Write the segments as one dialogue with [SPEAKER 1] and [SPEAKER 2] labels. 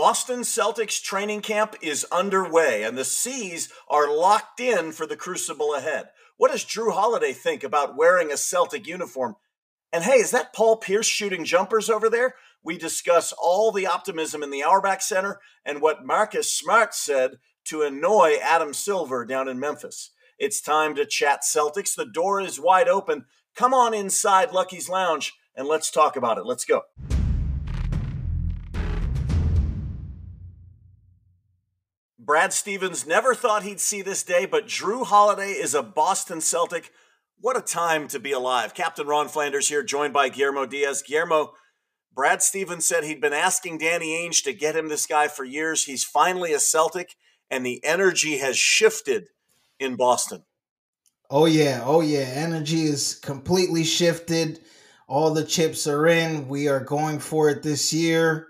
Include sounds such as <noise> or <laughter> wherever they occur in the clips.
[SPEAKER 1] Boston Celtics training camp is underway and the C's are locked in for the crucible ahead. What does Jrue Holiday think about wearing a Celtic uniform? And hey, is that Paul Pierce shooting jumpers over there? We discuss all the optimism in the Auerbach Center and what Marcus Smart said to annoy Adam Silver down in Memphis. It's time to chat Celtics. The door is wide open. Come on inside Lucky's Lounge and let's talk about it. Let's go. Brad Stevens never thought he'd see this day, but Jrue Holiday is a Boston Celtic. What a time to be alive. Captain Ron Flanders here, joined by Guillermo Diaz. Guillermo, Brad Stevens said he'd been asking Danny Ainge to get him this guy for years. He's finally a Celtic, and the energy has shifted in Boston.
[SPEAKER 2] Oh, yeah. Oh, yeah. Energy is completely shifted. All the chips are in. We are going for it this year.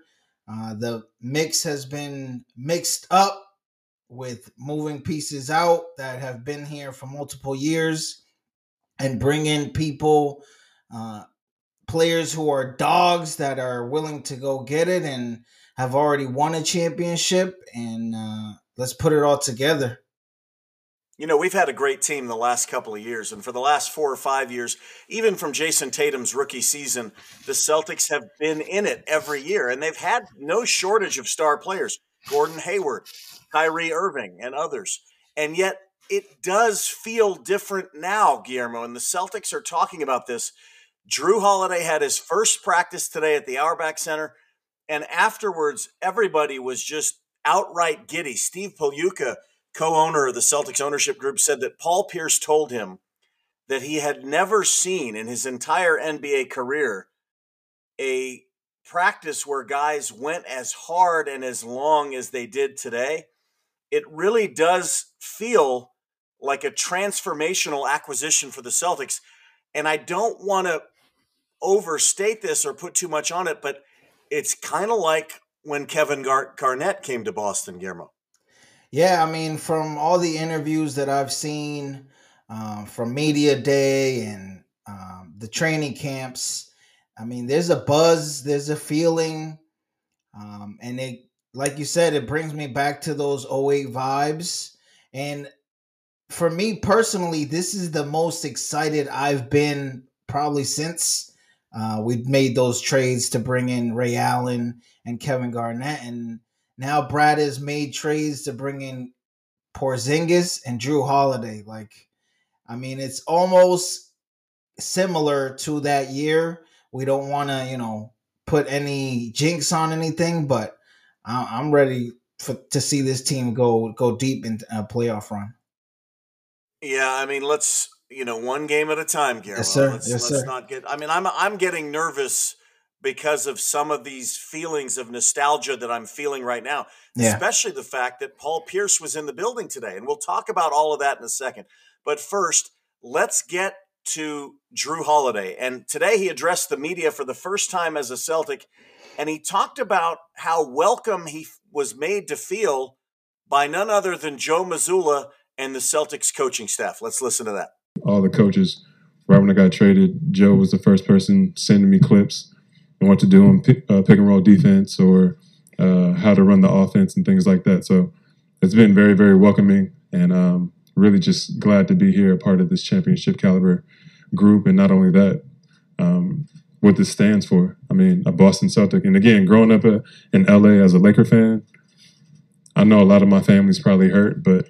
[SPEAKER 2] Uh, the mix has been mixed up with moving pieces out that have been here for multiple years and bring in people, uh, players who are dogs that are willing to go get it and have already won a championship. And uh, let's put it all together.
[SPEAKER 1] You know, we've had a great team the last couple of years, and for the last four or five years, even from Jayson Tatum's rookie season, the Celtics have been in it every year, and they've had no shortage of star players. Gordon Hayward, Kyrie Irving, and others. And yet it does feel different now, Guillermo. And the Celtics are talking about this. Jrue Holiday had his first practice today at the Auerbach Center. And afterwards, everybody was just outright giddy. Steve Pagliuca, co owner of the Celtics ownership group, said that Paul Pierce told him that he had never seen in his entire NBA career a practice where guys went as hard and as long as they did today it really does feel like a transformational acquisition for the Celtics. And I don't want to overstate this or put too much on it, but it's kind of like when Kevin Gar- Garnett came to Boston, Guillermo.
[SPEAKER 2] Yeah, I mean, from all the interviews that I've seen um, from Media Day and um, the training camps, I mean, there's a buzz, there's a feeling, um, and it like you said, it brings me back to those 08 vibes. And for me personally, this is the most excited I've been probably since uh, we made those trades to bring in Ray Allen and Kevin Garnett. And now Brad has made trades to bring in Porzingis and Jrue Holiday. Like, I mean, it's almost similar to that year. We don't want to, you know, put any jinx on anything, but I'm ready for to see this team go go deep in a playoff run.
[SPEAKER 1] Yeah, I mean, let's you know one game at a time, Guillermo.
[SPEAKER 2] Yes, sir.
[SPEAKER 1] Let's,
[SPEAKER 2] yes,
[SPEAKER 1] let's
[SPEAKER 2] sir.
[SPEAKER 1] not get. I mean, I'm I'm getting nervous because of some of these feelings of nostalgia that I'm feeling right now. Yeah. Especially the fact that Paul Pierce was in the building today, and we'll talk about all of that in a second. But first, let's get to Jrue Holiday. And today he addressed the media for the first time as a Celtic and he talked about how welcome he was made to feel by none other than Joe Mazzulla and the Celtics coaching staff. Let's listen to that.
[SPEAKER 3] All the coaches, right when I got traded, Joe was the first person sending me clips and what to do on pick, uh, pick and roll defense or uh, how to run the offense and things like that. So it's been very, very welcoming and um, really just glad to be here, a part of this championship caliber group. And not only that, um, what this stands for. I mean, a Boston Celtic. And again, growing up uh, in LA as a Laker fan, I know a lot of my family's probably hurt, but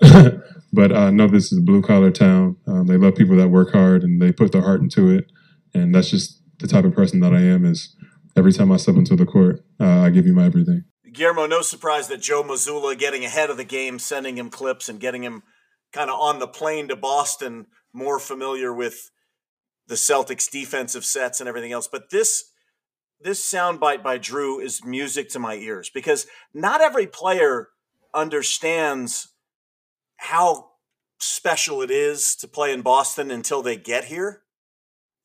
[SPEAKER 3] <laughs> but I know this is a blue collar town. Um, they love people that work hard and they put their heart into it. And that's just the type of person that I am. Is every time I step into the court, uh, I give you my everything.
[SPEAKER 1] Guillermo, no surprise that Joe Mazzulla getting ahead of the game, sending him clips and getting him kind of on the plane to Boston, more familiar with the Celtics defensive sets and everything else. But this this soundbite by Jrue is music to my ears because not every player understands how special it is to play in Boston until they get here.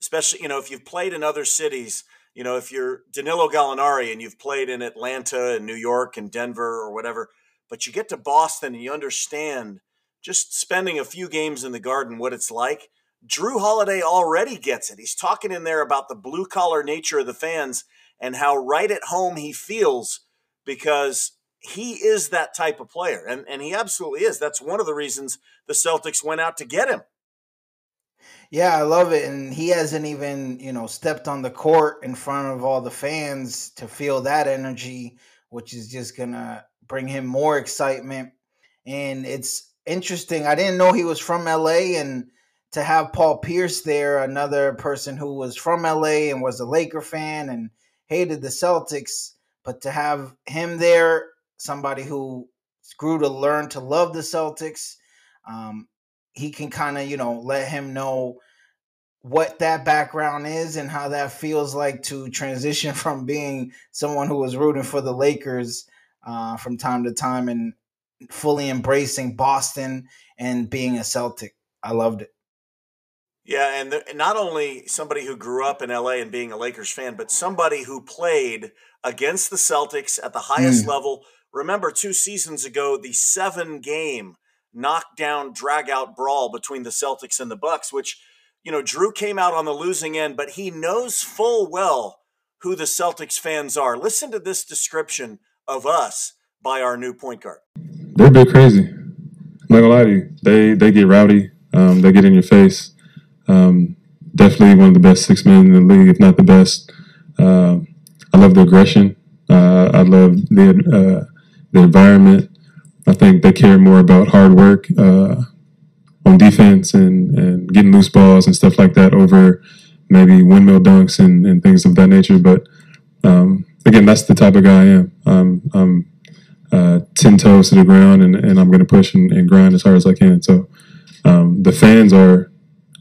[SPEAKER 1] Especially, you know, if you've played in other cities, you know, if you're Danilo Gallinari and you've played in Atlanta and New York and Denver or whatever, but you get to Boston and you understand just spending a few games in the garden what it's like Jrue Holiday already gets it. He's talking in there about the blue collar nature of the fans and how right at home he feels because he is that type of player. And, and he absolutely is. That's one of the reasons the Celtics went out to get him.
[SPEAKER 2] Yeah, I love it. And he hasn't even, you know, stepped on the court in front of all the fans to feel that energy, which is just going to bring him more excitement. And it's interesting. I didn't know he was from LA and to have Paul Pierce there, another person who was from LA and was a Laker fan and hated the Celtics, but to have him there, somebody who grew to learn to love the Celtics, um, he can kind of, you know, let him know what that background is and how that feels like to transition <laughs> from being someone who was rooting for the Lakers uh, from time to time and fully embracing Boston and being a Celtic. I loved it.
[SPEAKER 1] Yeah, and the, not only somebody who grew up in LA and being a Lakers fan, but somebody who played against the Celtics at the highest mm. level. Remember, two seasons ago, the seven game knockdown drag out brawl between the Celtics and the Bucks, which, you know, Jrue came out on the losing end, but he knows full well who the Celtics fans are. Listen to this description of us by our new point guard.
[SPEAKER 3] They're a bit crazy. I'm not gonna lie to you. They they get rowdy. Um, they get in your face. Um, definitely one of the best six men in the league, if not the best. Uh, I love the aggression. Uh, I love the uh, the environment. I think they care more about hard work uh, on defense and, and getting loose balls and stuff like that over maybe windmill dunks and, and things of that nature. But um, again, that's the type of guy I am. I'm, I'm uh, 10 toes to the ground and, and I'm going to push and, and, grind as hard as I can. So um, the fans are,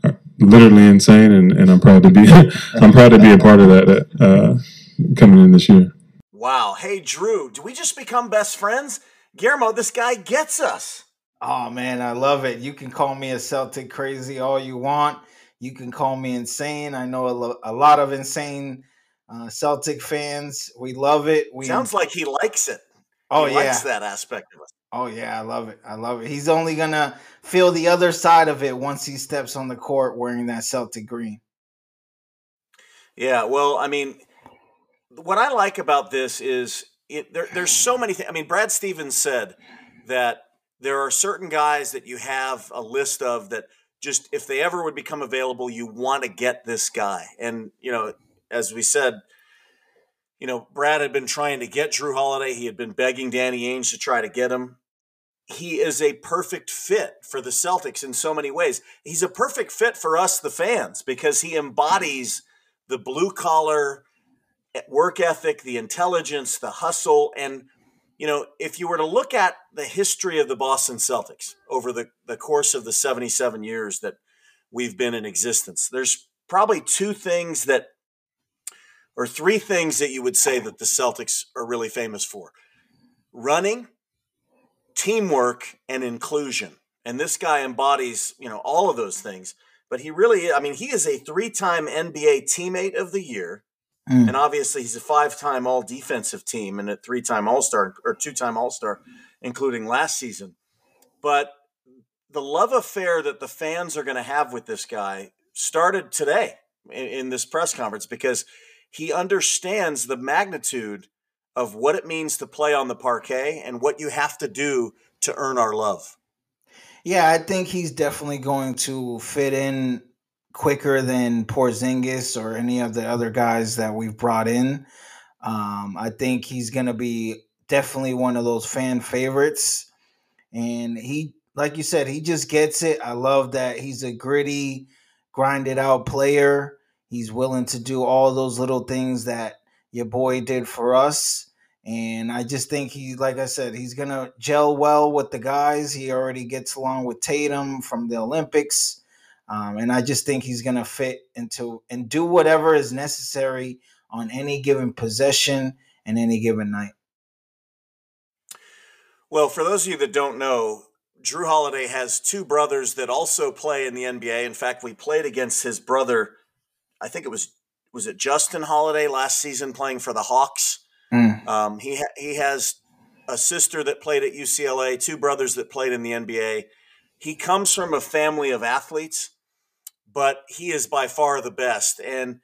[SPEAKER 3] are, literally insane, and, and I'm proud to be <laughs> I'm proud to be a part of that uh, coming in this year.
[SPEAKER 1] Wow. Hey, Jrue, do we just become best friends? Guillermo, this guy gets us.
[SPEAKER 2] Oh man, I love it. You can call me a Celtic crazy all you want. You can call me insane. I know a, lo- a lot of insane uh, Celtic fans. We love it. We
[SPEAKER 1] sounds like he likes it. Oh he yeah, likes that aspect of it.
[SPEAKER 2] Oh yeah, I love it. I love it. He's only gonna feel the other side of it once he steps on the court wearing that Celtic green.
[SPEAKER 1] Yeah, well, I mean, what I like about this is it, there, there's so many things. I mean, Brad Stevens said that there are certain guys that you have a list of that just if they ever would become available, you want to get this guy. And you know, as we said, you know, Brad had been trying to get Jrue Holiday. He had been begging Danny Ainge to try to get him. He is a perfect fit for the Celtics in so many ways. He's a perfect fit for us, the fans, because he embodies the blue collar work ethic, the intelligence, the hustle. And, you know, if you were to look at the history of the Boston Celtics over the, the course of the 77 years that we've been in existence, there's probably two things that, or three things that you would say that the Celtics are really famous for running, teamwork, and inclusion. And this guy embodies, you know, all of those things. But he really, I mean, he is a three time NBA teammate of the year. Mm. And obviously, he's a five-time All Defensive Team and a three-time All Star or two-time All Star, including last season. But the love affair that the fans are going to have with this guy started today in, in this press conference because he understands the magnitude of what it means to play on the parquet and what you have to do to earn our love.
[SPEAKER 2] Yeah, I think he's definitely going to fit in quicker than Porzingis or any of the other guys that we've brought in. Um, I think he's going to be definitely one of those fan favorites. And he, like you said, he just gets it. I love that he's a gritty, grinded out player. He's willing to do all those little things that your boy did for us. And I just think he, like I said, he's going to gel well with the guys. He already gets along with Tatum from the Olympics. Um, and I just think he's going to fit into and do whatever is necessary on any given possession and any given night.
[SPEAKER 1] Well, for those of you that don't know, Jrue Holiday has two brothers that also play in the NBA. In fact, we played against his brother. I think it was was it Justin Holiday last season playing for the Hawks. Mm. Um, he ha- he has a sister that played at UCLA, two brothers that played in the NBA. He comes from a family of athletes but he is by far the best. And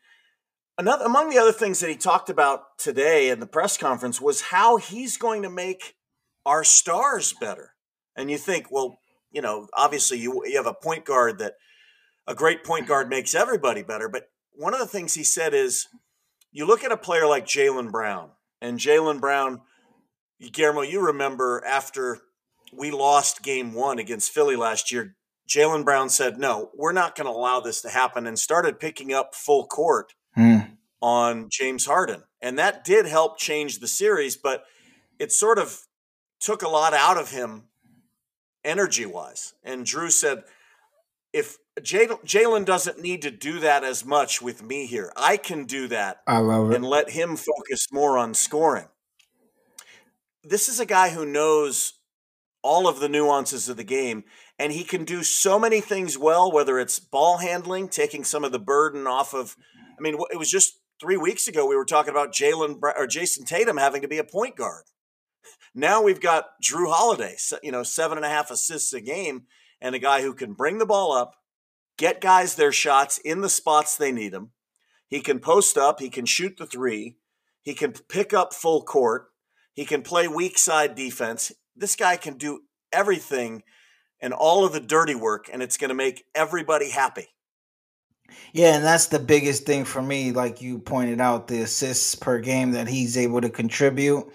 [SPEAKER 1] another among the other things that he talked about today in the press conference was how he's going to make our stars better. And you think, well, you know, obviously you you have a point guard that a great point guard makes everybody better. But one of the things he said is, you look at a player like Jaylen Brown, and Jaylen Brown, Guillermo, you remember after we lost Game One against Philly last year, Jaylen Brown said, "No, we're not going to allow this to happen," and started picking up full court mm. on James Harden, and that did help change the series. But it sort of took a lot out of him energy wise. And Jrue said, if Jaylen doesn't need to do that as much with me here, I can do that.
[SPEAKER 2] I love it.
[SPEAKER 1] And let him focus more on scoring. This is a guy who knows all of the nuances of the game, and he can do so many things well, whether it's ball handling, taking some of the burden off of. I mean, it was just three weeks ago we were talking about Jaylen or Jayson Tatum having to be a point guard. Now we've got Jrue Holiday, you know, seven and a half assists a game, and a guy who can bring the ball up, get guys their shots in the spots they need them. He can post up, he can shoot the three, he can pick up full court, he can play weak side defense. This guy can do everything and all of the dirty work, and it's going to make everybody happy.
[SPEAKER 2] Yeah, and that's the biggest thing for me. Like you pointed out, the assists per game that he's able to contribute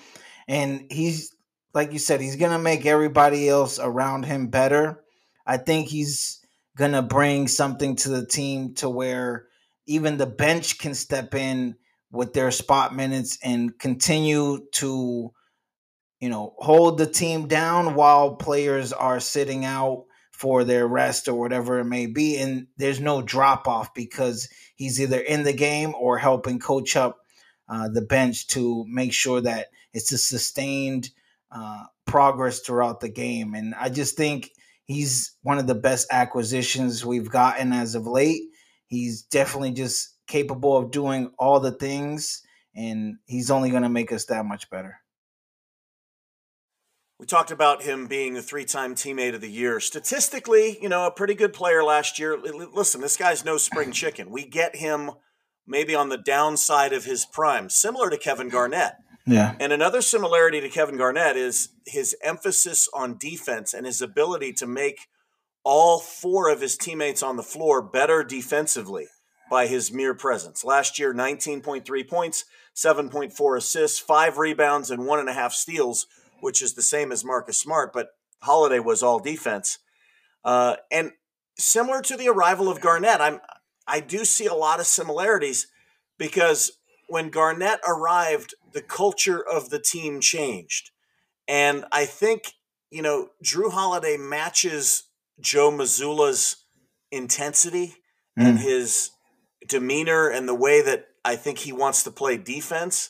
[SPEAKER 2] and he's like you said, he's gonna make everybody else around him better. I think he's gonna bring something to the team to where even the bench can step in with their spot minutes and continue to you know hold the team down while players are sitting out for their rest or whatever it may be and there's no drop off because he's either in the game or helping coach up uh, the bench to make sure that it's a sustained uh, progress throughout the game. And I just think he's one of the best acquisitions we've gotten as of late. He's definitely just capable of doing all the things, and he's only going to make us that much better.
[SPEAKER 1] We talked about him being the three time teammate of the year. Statistically, you know, a pretty good player last year. Listen, this guy's no spring chicken. We get him maybe on the downside of his prime, similar to Kevin Garnett.
[SPEAKER 2] Yeah.
[SPEAKER 1] And another similarity to Kevin Garnett is his emphasis on defense and his ability to make all four of his teammates on the floor better defensively by his mere presence. Last year, 19.3 points, 7.4 assists, five rebounds, and one and a half steals, which is the same as Marcus Smart, but Holiday was all defense. Uh, and similar to the arrival of Garnett, I'm I do see a lot of similarities because when Garnett arrived, the culture of the team changed. And I think, you know, Jrue Holiday matches Joe Mazzulla's intensity mm. and his demeanor and the way that I think he wants to play defense.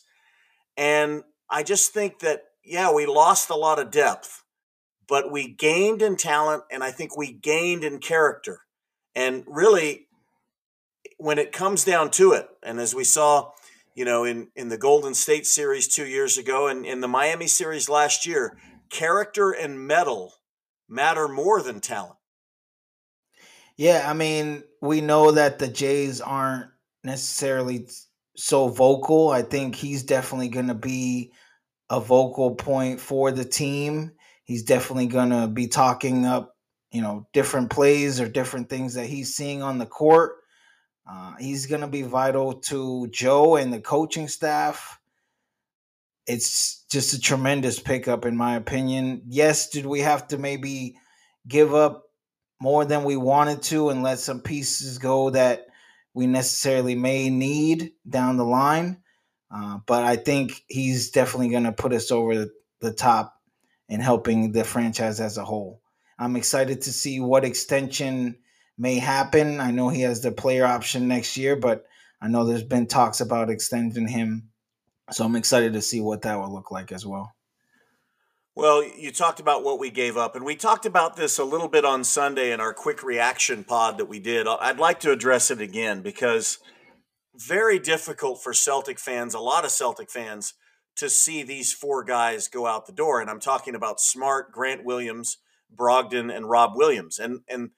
[SPEAKER 1] And I just think that, yeah, we lost a lot of depth, but we gained in talent and I think we gained in character. And really, when it comes down to it, and as we saw you know, in, in the Golden State series two years ago and in the Miami series last year, character and mettle matter more than talent.
[SPEAKER 2] Yeah, I mean, we know that the Jays aren't necessarily so vocal. I think he's definitely going to be a vocal point for the team. He's definitely going to be talking up, you know, different plays or different things that he's seeing on the court. Uh, he's going to be vital to Joe and the coaching staff. It's just a tremendous pickup, in my opinion. Yes, did we have to maybe give up more than we wanted to and let some pieces go that we necessarily may need down the line? Uh, but I think he's definitely going to put us over the, the top in helping the franchise as a whole. I'm excited to see what extension may happen. I know he has the player option next year, but I know there's been talks about extending him. So I'm excited to see what that will look like as well.
[SPEAKER 1] Well, you talked about what we gave up, and we talked about this a little bit on Sunday in our quick reaction pod that we did. I'd like to address it again because very difficult for Celtic fans, a lot of Celtic fans, to see these four guys go out the door. And I'm talking about Smart, Grant Williams, Brogdon, and Rob Williams. And and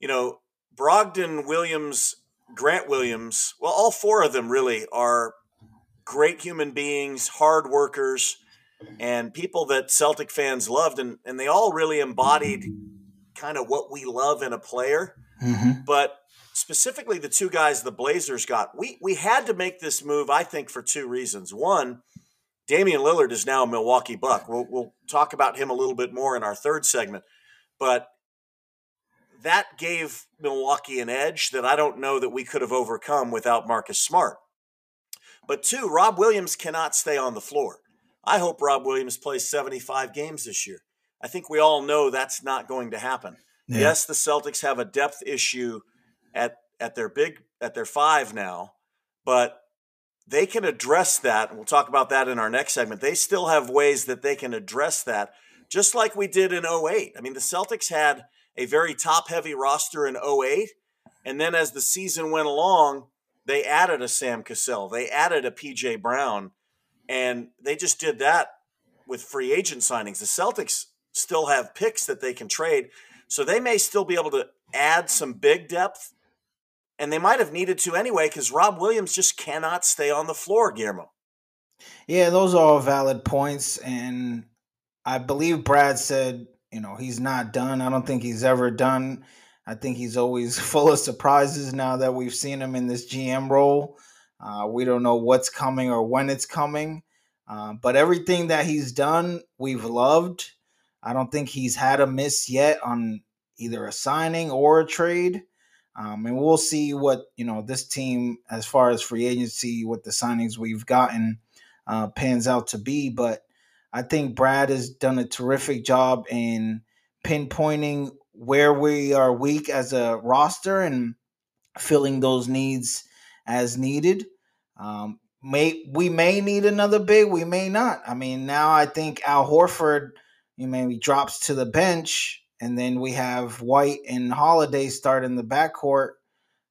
[SPEAKER 1] you know, Brogdon, Williams, Grant Williams, well, all four of them really are great human beings, hard workers, and people that Celtic fans loved. And, and they all really embodied kind of what we love in a player. Mm-hmm. But specifically, the two guys the Blazers got, we, we had to make this move, I think, for two reasons. One, Damian Lillard is now a Milwaukee Buck. We'll, we'll talk about him a little bit more in our third segment. But that gave Milwaukee an edge that I don't know that we could have overcome without Marcus Smart. But two, Rob Williams cannot stay on the floor. I hope Rob Williams plays 75 games this year. I think we all know that's not going to happen. Yeah. Yes, the Celtics have a depth issue at at their big at their five now, but they can address that. And we'll talk about that in our next segment. They still have ways that they can address that, just like we did in 08. I mean, the Celtics had a very top heavy roster in 08. And then as the season went along, they added a Sam Cassell, they added a PJ Brown, and they just did that with free agent signings. The Celtics still have picks that they can trade. So they may still be able to add some big depth, and they might have needed to anyway because Rob Williams just cannot stay on the floor, Guillermo.
[SPEAKER 2] Yeah, those are all valid points. And I believe Brad said, you know, he's not done. I don't think he's ever done. I think he's always <laughs> full of surprises now that we've seen him in this GM role. Uh, we don't know what's coming or when it's coming. Uh, but everything that he's done, we've loved. I don't think he's had a miss yet on either a signing or a trade. Um, and we'll see what you know this team, as far as free agency, what the signings we've gotten uh, pans out to be. But I think Brad has done a terrific job in pinpointing where we are weak as a roster and filling those needs as needed. Um, may we may need another big, we may not. I mean, now I think Al Horford you maybe drops to the bench, and then we have White and Holiday start in the backcourt.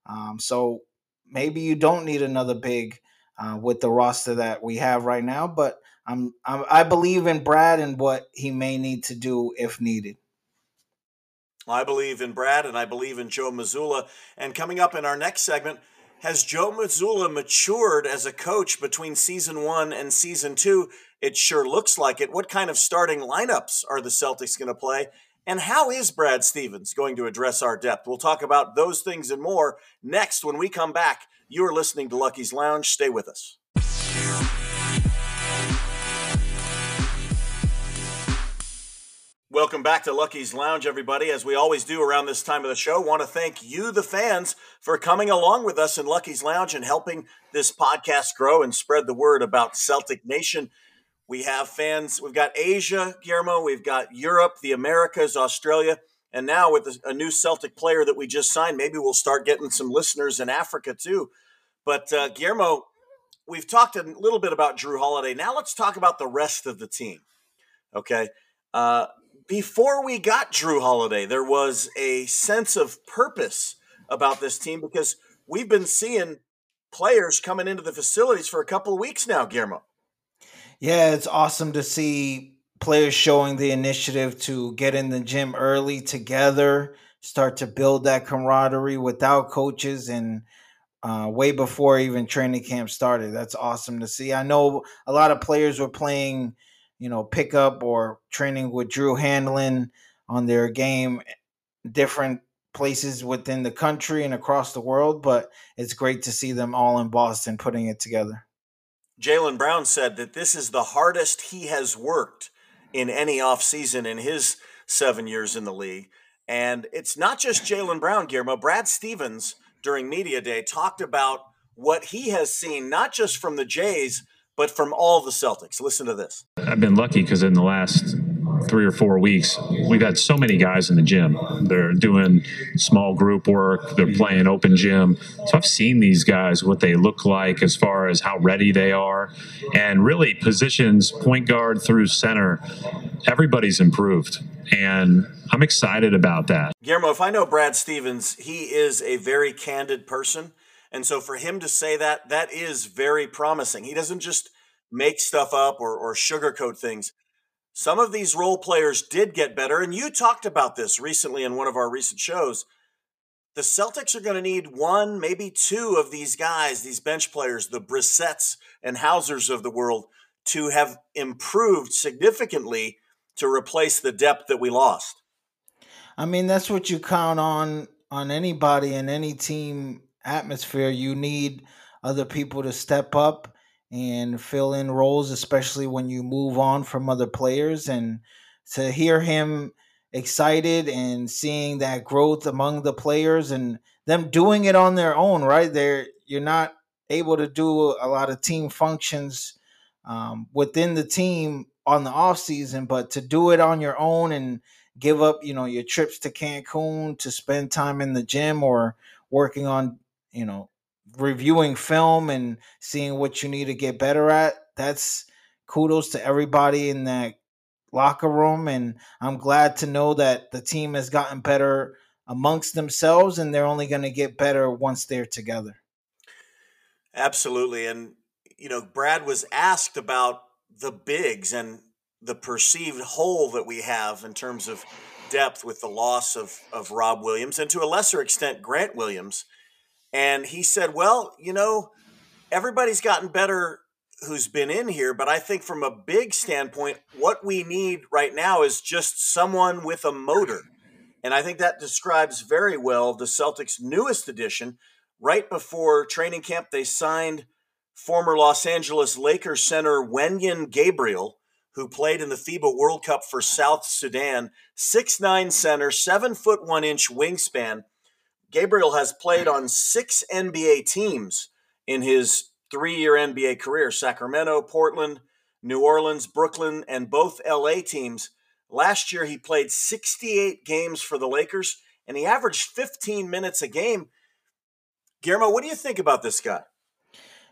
[SPEAKER 2] Um, so maybe you don't need another big uh, with the roster that we have right now, but I'm, I'm I believe in Brad and what he may need to do if needed.
[SPEAKER 1] I believe in Brad and I believe in Joe Mazzulla. And coming up in our next segment, has Joe Mazzulla matured as a coach between season one and season two? It sure looks like it. What kind of starting lineups are the Celtics going to play? And how is Brad Stevens going to address our depth? We'll talk about those things and more next when we come back. You are listening to Lucky's Lounge. Stay with us. Welcome back to Lucky's Lounge, everybody. As we always do around this time of the show, want to thank you, the fans, for coming along with us in Lucky's Lounge and helping this podcast grow and spread the word about Celtic Nation. We have fans, we've got Asia, Guillermo, we've got Europe, the Americas, Australia, and now with a, new Celtic player that we just signed, maybe we'll start getting some listeners in Africa too. But uh, Guillermo, we've talked a little bit about Jrue Holiday. Now let's talk about the rest of the team. Okay. Uh, before we got Jrue Holiday, there was a sense of purpose about this team because we've been seeing players coming into the facilities for a couple of weeks now, Guillermo.
[SPEAKER 2] Yeah, it's awesome to see players showing the initiative to get in the gym early together, start to build that camaraderie without coaches and uh, way before even training camp started. That's awesome to see. I know a lot of players were playing you know, pickup or training with Drew Hanlen on their game, different places within the country and across the world. But it's great to see them all in Boston putting it together.
[SPEAKER 1] Jaylen Brown said that this is the hardest he has worked in any offseason in his seven years in the league. And it's not just Jaylen Brown, Guillermo. Brad Stevens during Media Day talked about what he has seen, not just from the Jays, but from all the Celtics. Listen to this.
[SPEAKER 4] I've been lucky because in the last three or four weeks, we've had so many guys in the gym. They're doing small group work, they're mm-hmm. playing open gym. So I've seen these guys, what they look like as far as how ready they are, and really positions point guard through center. Everybody's improved. And I'm excited about that.
[SPEAKER 1] Guillermo, if I know Brad Stevens, he is a very candid person. And so for him to say that, that is very promising. He doesn't just make stuff up or, or sugarcoat things. Some of these role players did get better. And you talked about this recently in one of our recent shows. the Celtics are going to need one, maybe two of these guys, these bench players, the Brissetts and Hausers of the world, to have improved significantly to replace the depth that we lost.
[SPEAKER 2] I mean, that's what you count on on anybody in any team atmosphere. You need other people to step up and fill in roles, especially when you move on from other players. And to hear him excited and seeing that growth among the players and them doing it on their own, right? They're you're not able to do a lot of team functions um, within the team on the off season, but to do it on your own and give up, you know, your trips to Cancun to spend time in the gym or working on, you know, reviewing film and seeing what you need to get better at. That's kudos to everybody in that locker room. And I'm glad to know that the team has gotten better amongst themselves and they're only going to get better once they're together.
[SPEAKER 1] Absolutely. And, you know, Brad was asked about the bigs and the perceived hole that we have in terms of depth with the loss of, of Rob Williams and to a lesser extent Grant Williams. And he said, Well, you know, everybody's gotten better who's been in here, but I think from a big standpoint, what we need right now is just someone with a motor. And I think that describes very well the Celtics' newest addition. Right before training camp, they signed former Los Angeles Lakers center Wenyen Gabriel, who played in the FIBA World Cup for South Sudan. Six nine center, seven foot one inch wingspan. Gabriel has played on six NBA teams in his three year NBA career Sacramento, Portland, New Orleans, Brooklyn, and both LA teams. Last year, he played 68 games for the Lakers and he averaged 15 minutes a game. Guillermo, what do you think about this guy?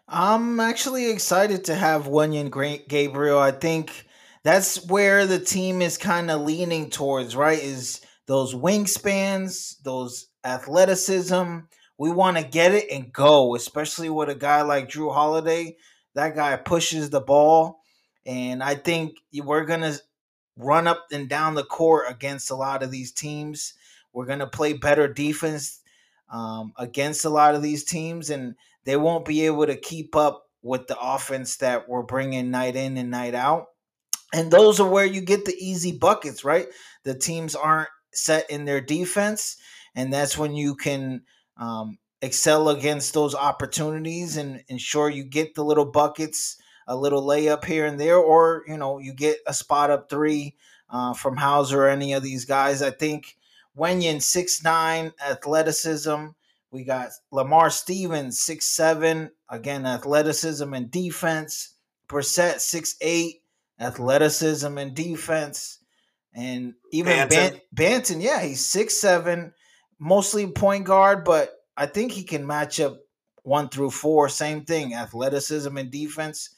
[SPEAKER 2] I'm actually excited to have Wenyen Gabriel. I think that's where the team is kind of leaning towards, right? Is those wingspans, those athleticism. We want to get it and go, especially with a guy like Jrue Holiday. That guy pushes the ball. And I think we're to run up and down the court against a lot of these teams. We're to play better defense um, against a lot of these teams. And they won't be able to keep up with the offense that we're bringing night in and night out. And those are where you get the easy buckets, right? The teams aren't set in their defense, and that's when you can um, excel against those opportunities and ensure you get the little buckets, a little layup here and there, or you know you get a spot up three uh, from Hauser or any of these guys. I think Wenyen six nine athleticism we got Lamar Stevens, six seven, again, athleticism and defense. Brissett, six eight, athleticism and defense. And even Banton, Banton yeah, he's six seven, mostly point guard, but I think he can match up one through four. Same thing, athleticism and defense.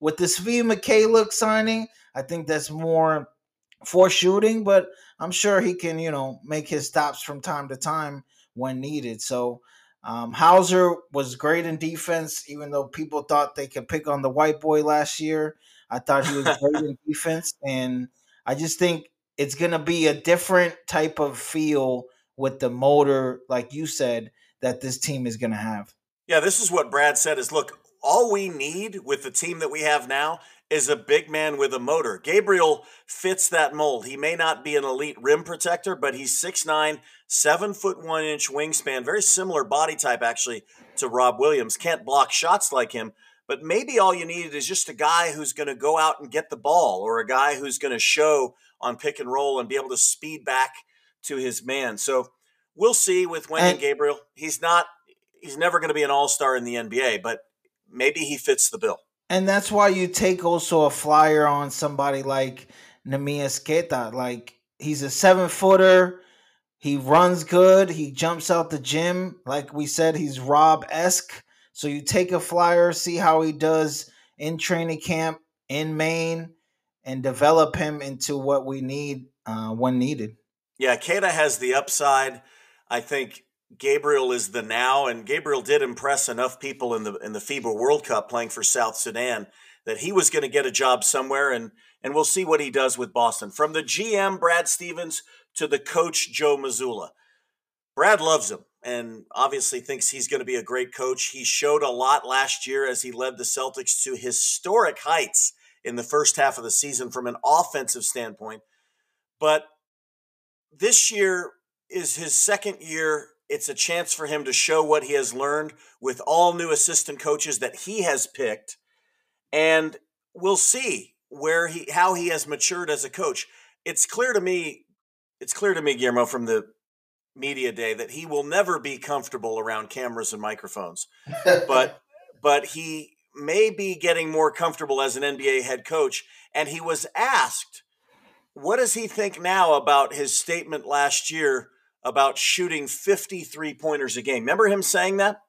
[SPEAKER 2] With the Svi Mykhailiuk signing, I think that's more for shooting, but I'm sure he can, you know, make his stops from time to time when needed. So um, Hauser was great in defense, even though people thought they could pick on the white boy last year. I thought he was great <laughs> in defense, and I just think it's going to be a different type of feel with the motor, like you said, that this team is going to have.
[SPEAKER 1] Yeah, this is what Brad said: is look, all we need with the team that we have now is a big man with a motor. Gabriel fits that mold. He may not be an elite rim protector, but he's 6'9, 7 foot 1 inch wingspan, very similar body type actually to Rob Williams. Can't block shots like him, but maybe all you need is just a guy who's going to go out and get the ball or a guy who's going to show on pick and roll and be able to speed back to his man. So we'll see with Wenyen Gabriel. He's not he's never going to be an all-star in the NBA, but maybe he fits the bill.
[SPEAKER 2] And that's why you take also a flyer on somebody like Neemias Queta. Like he's a seven footer. He runs good. He jumps out the gym. Like we said, he's Rob esque. So you take a flyer, see how he does in training camp in Maine, and develop him into what we need uh, when needed.
[SPEAKER 1] Yeah, Queta has the upside. I think Gabriel is the now, and Gabriel did impress enough people in the in the FIBA World Cup playing for South Sudan that he was going to get a job somewhere, and and we'll see what he does with Boston. From the GM Brad Stevens to the coach Joe Mazzulla, Brad loves him. And obviously thinks he's going to be a great coach. He showed a lot last year as he led the Celtics to historic heights in the first half of the season from an offensive standpoint. But this year is his second year. It's a chance for him to show what he has learned with all new assistant coaches that he has picked. And we'll see where he how he has matured as a coach. It's clear to me, it's clear to me, Guillermo, from the media day that he will never be comfortable around cameras and microphones. but <laughs> but he may be getting more comfortable as an NBA head coach. And he was asked, what does he think now about his statement last year about shooting 53 pointers a game? Remember him saying that?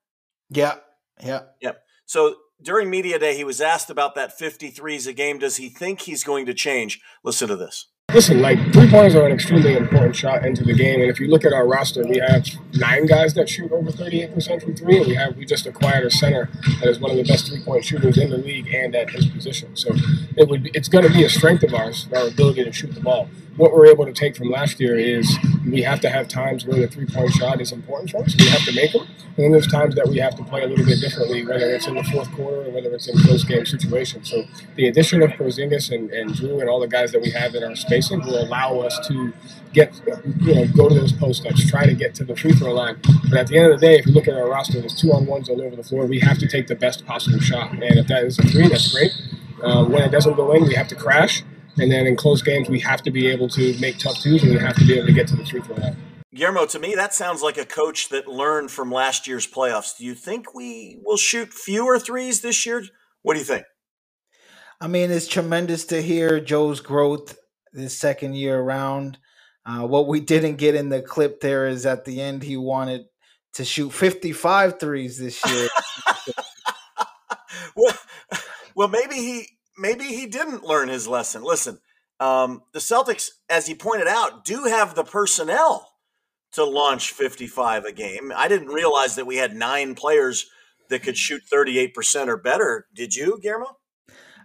[SPEAKER 2] Yeah. Yeah.
[SPEAKER 1] Yeah. So during media day, he was asked about that 53s a game. Does he think he's going to change? Listen to this.
[SPEAKER 5] Listen, like three pointers are an extremely important shot into the game, and if you look at our roster, we have nine guys that shoot over 38% from three, and we have we just acquired a center that is one of the best three point shooters in the league and at his position. So it would it's going to be a strength of ours, our ability to shoot the ball what we're able to take from last year is we have to have times where the three point shot is important for us. We have to make them. And then there's times that we have to play a little bit differently, whether it's in the fourth quarter or whether it's in close game situations. So the addition of Porzingis and, and Jrue and all the guys that we have in our spacing will allow us to get, you know, go to those post ups, try to get to the free throw line. But at the end of the day, if you look at our roster, there's two on ones all over the floor. We have to take the best possible shot. And if that is a three, that's great. Um, when it doesn't go in, we have to crash. And then in close games, we have to be able to make tough twos and we have to be able to get to the free throw line.
[SPEAKER 1] Guillermo, to me, that sounds like a coach that learned from last year's playoffs. Do you think we will shoot fewer threes this year? What do you think?
[SPEAKER 2] I mean, it's tremendous to hear Joe's growth this second year around. Uh, what we <laughs> didn't get in the clip there is at the end, he wanted to shoot 55 threes this <laughs> year.
[SPEAKER 1] well, <laughs> well, maybe he maybe he didn't learn his lesson. Listen, um, the Celtics, as he pointed out, do have the personnel to launch 55 a game. I didn't realize that we had nine players that could shoot 38% or better. Did you, Guillermo?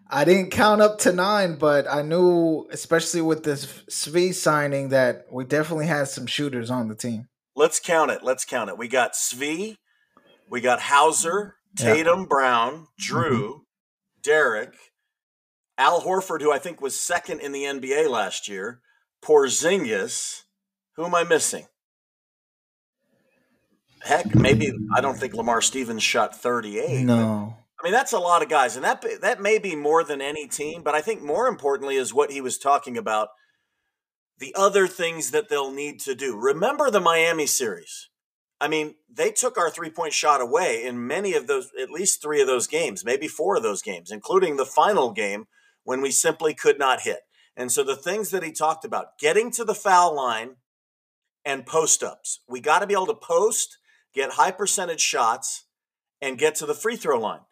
[SPEAKER 2] I didn't count up to nine, but I knew, especially with this Svi signing, that we definitely had some shooters on the team.
[SPEAKER 1] Let's count it. Let's count it. We got Svi, we got Hauser, Tatum, yeah. Brown, Jrue, mm-hmm. Derek, Al Horford, who I think was second in the NBA last year, Porzingis. Who am I missing? Heck, maybe I don't think Lamar Stevens shot 38.
[SPEAKER 2] No.
[SPEAKER 1] I mean, that's a lot of guys, and that that may be more than any team. But I think more importantly is what he was talking about: the other things that they'll need to do. Remember the Miami series? I mean, they took our three point shot away in many of those, at least three of those games, maybe four of those games, including the final game when we simply could not hit. And so the things that he talked about, getting to the foul line and post ups. We got to be able to post, get high percentage shots, and get to the free throw line.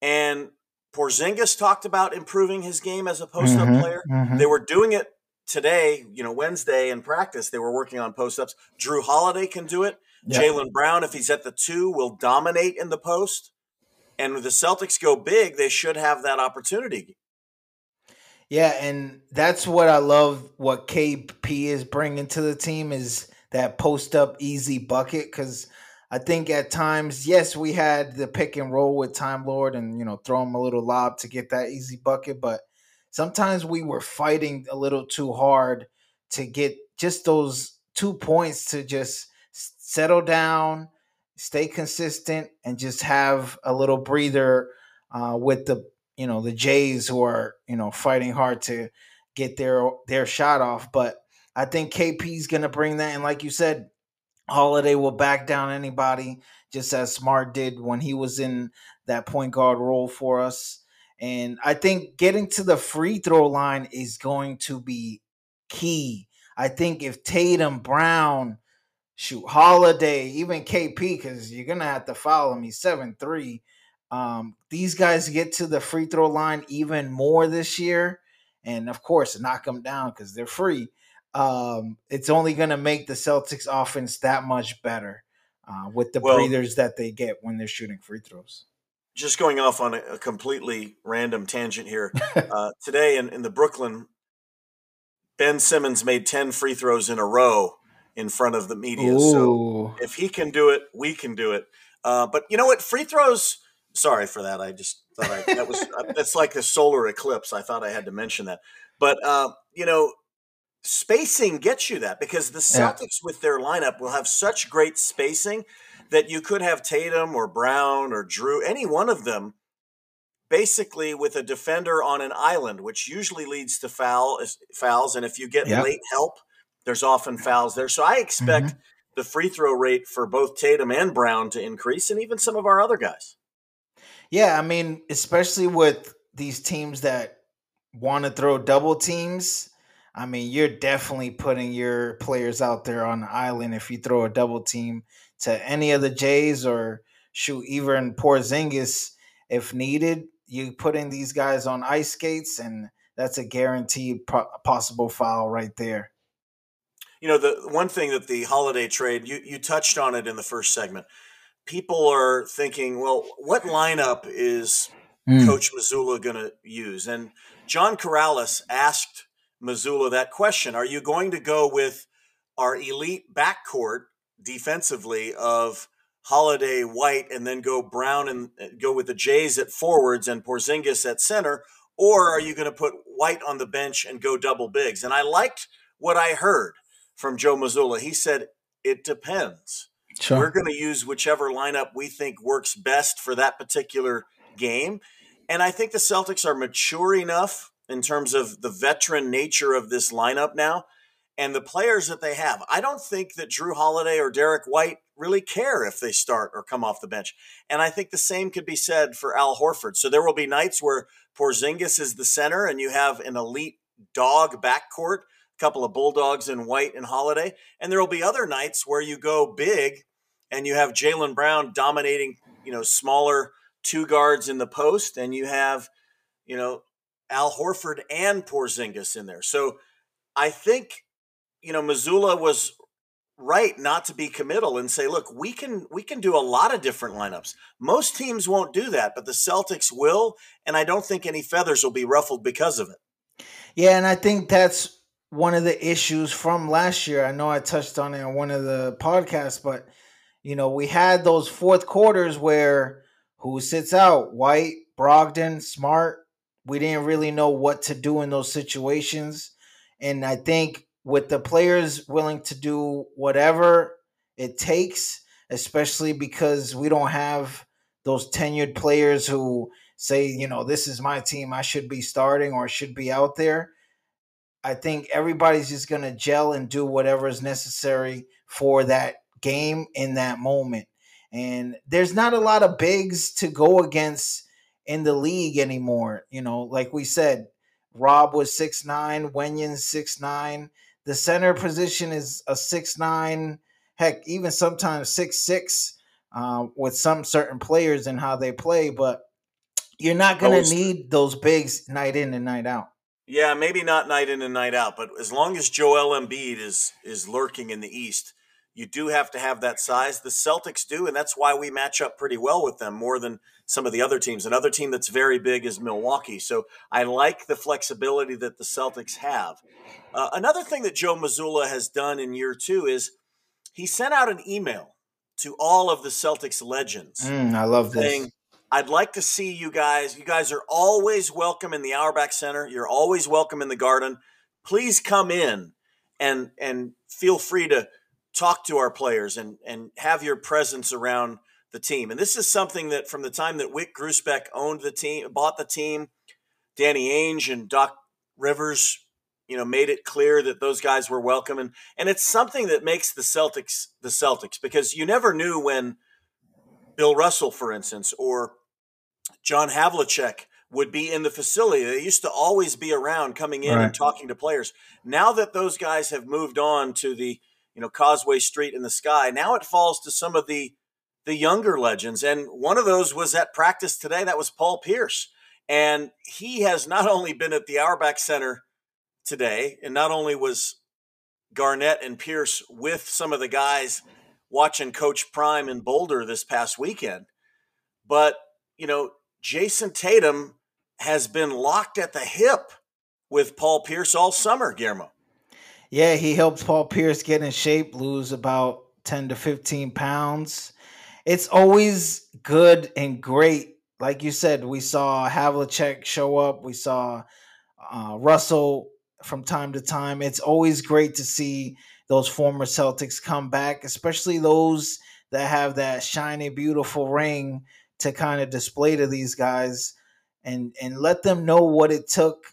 [SPEAKER 1] And Porzingis talked about improving his game as a post up mm-hmm, player. Mm-hmm. They were doing it today, you know, Wednesday in practice. They were working on post ups. Jrue Holiday can do it. Yep. Jaylen Brown, if he's at the two, will dominate in the post. And with the Celtics go big, they should have that opportunity.
[SPEAKER 2] Yeah, and that's what I love. What KP is bringing to the team is that post up easy bucket because I think at times, yes, we had the pick and roll with Time Lord and you know throw him a little lob to get that easy bucket, but sometimes we were fighting a little too hard to get just those two points to just settle down, stay consistent, and just have a little breather uh, with the you know the Jays who are you know fighting hard to get their their shot off. But I think KP's to bring that, and like you said, Holiday will back down anybody, just as Smart did when he was in that point guard role for us. And I think getting to the free throw line is going to be key. I think if Tatum, Brown, shoot Holiday, even KP, because you're gonna have to follow me seven three um, these guys get to the free throw line even more this year, and of course, knock them down because they're free. Um, it's only going to make the Celtics offense that much better uh, with the well, breathers that they get when they're shooting free throws.
[SPEAKER 1] Just going off on a, a completely random tangent here. <laughs> uh, today in, in the Brooklyn, Ben Simmons made 10 free throws in a row in front of the media.
[SPEAKER 2] Ooh.
[SPEAKER 1] So if he can do it, we can do it. Uh, but you know what? Free throws. Sorry for that. I just thought I, that was <laughs> that's like the solar eclipse. I thought I had to mention that. But uh, you know, spacing gets you that because the
[SPEAKER 2] Yeah.
[SPEAKER 1] Celtics with their lineup will have such great spacing that you could have Tatum or Brown or Jrue, any one of them, basically with a defender on an island, which usually leads to foul fouls. And if you get
[SPEAKER 2] Yep.
[SPEAKER 1] late help, there's often fouls there. So I expect mm-hmm. the free throw rate for both Tatum and Brown to increase, and even some of our other guys.
[SPEAKER 2] Yeah, I mean, especially with these teams that want to throw double teams. I mean, you're definitely putting your players out there on the island if you throw a double team to any of the Jays or shoot even Porzingis if needed. you're putting these guys on ice skates, and that's a guaranteed po- possible foul right there.
[SPEAKER 1] You know, the one thing that the holiday trade, you, you touched on it in the first segment. People are thinking, well, what lineup is
[SPEAKER 2] Mm.
[SPEAKER 1] Coach Mazzulla going to use? And John Karalis asked Mazzulla that question Are you going to go with our elite backcourt defensively of Holiday, White, and then go Brown and uh, go with the Jays at forwards and Porzingis at center? Or are you going to put White on the bench and go double bigs? And I liked what I heard from Joe Mazzulla. He said, It depends.
[SPEAKER 2] Sure.
[SPEAKER 1] We're going to use whichever lineup we think works best for that particular game. And I think the Celtics are mature enough in terms of the veteran nature of this lineup now and the players that they have. I don't think that Jrue Holiday or Derrick White really care if they start or come off the bench. And I think the same could be said for Al Horford. So there will be nights where Porzingis is the center and you have an elite dog backcourt, a couple of Bulldogs in White and Holiday. And there will be other nights where you go big and you have Jaylen Brown dominating, you know, smaller two guards in the post, and you have, you know, Al Horford and Porzingis in there. So I think, you know, Mazzulla was right not to be committal and say, look, we can we can do a lot of different lineups. Most teams won't do that, but the Celtics will, and I don't think any feathers will be ruffled because of it.
[SPEAKER 2] Yeah, and I think that's one of the issues from last year. I know I touched on it on one of the podcasts, but you know, we had those fourth quarters where who sits out? White, Brogdon, Smart. We didn't really know what to do in those situations. And I think with the players willing to do whatever it takes, especially because we don't have those tenured players who say, you know, this is my team, I should be starting or should be out there. I think everybody's just going to gel and do whatever is necessary for that game in that moment. And there's not a lot of bigs to go against in the league anymore. You know, like we said, Rob was six nine, Wenyen's six nine. The center position is a six nine, heck, even sometimes six six uh, with some certain players and how they play. But you're not going to need those bigs night in and night out.
[SPEAKER 1] Yeah, maybe not night in and night out, but as long as Joel Embiid is is lurking in the East, you do have to have that size. The Celtics do, and that's why we match up pretty well with them more than some of the other teams. Another team that's very big is Milwaukee. So I like the flexibility that the Celtics have. Uh, another thing that Joe Mazzulla has done in year two is he sent out an email to all of the Celtics legends
[SPEAKER 2] Mm, I love this.
[SPEAKER 1] saying, I'd like to see you guys. You guys are always welcome in the Auerbach Center. You're always welcome in the garden. Please come in and and feel free to talk to our players and and have your presence around the team. And this is something that from the time that Wyc Grousbeck owned the team, bought the team, Danny Ainge and Doc Rivers, you know, made it clear that those guys were welcome. And and it's something that makes the Celtics the Celtics because you never knew when Bill Russell, for instance, or John Havlicek would be in the facility. They used to always be around coming in and talking to players. Now that those guys have moved on to the, you know, Causeway Street in the sky, now it falls to some of the the younger legends. And one of those was at practice today. That was Paul Pierce. And he has not only been at the Auerbach Center today, and not only was Garnett and Pierce with some of the guys watching Coach Prime in Boulder this past weekend, but you know, Jayson Tatum has been locked at the hip with Paul Pierce all summer, Guillermo.
[SPEAKER 2] Yeah, he helped Paul Pierce get in shape, lose about 10 to 15 pounds. It's always good and great. Like you said, we saw Havlicek show up. We saw uh, Russell from time to time. It's always great to see those former Celtics come back, especially those that have that shiny, beautiful ring to kind of display to these guys and and let them know what it took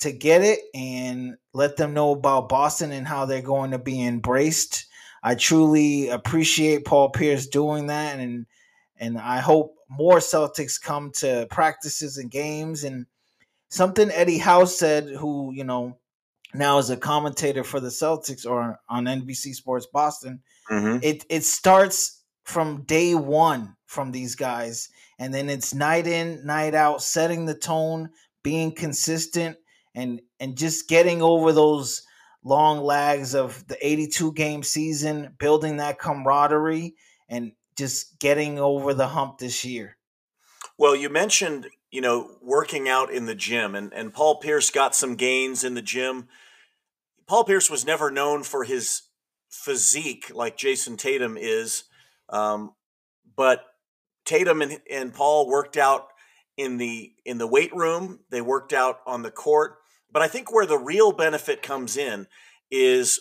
[SPEAKER 2] to get it and let them know about Boston and how they're going to be embraced. I truly appreciate Paul Pierce doing that and and I hope more Celtics come to practices and games and something Eddie House said who, you know, now is a commentator for the Celtics or on NBC Sports Boston. Mm-hmm. It it starts from day 1 from these guys and then it's night in, night out setting the tone, being consistent and and just getting over those long lags of the 82 game season, building that camaraderie and just getting over the hump this year.
[SPEAKER 1] Well, you mentioned, you know, working out in the gym and, and Paul Pierce got some gains in the gym. Paul Pierce was never known for his physique like Jayson Tatum is. Um, but Tatum and, and Paul worked out in the in the weight room. They worked out on the court. But I think where the real benefit comes in is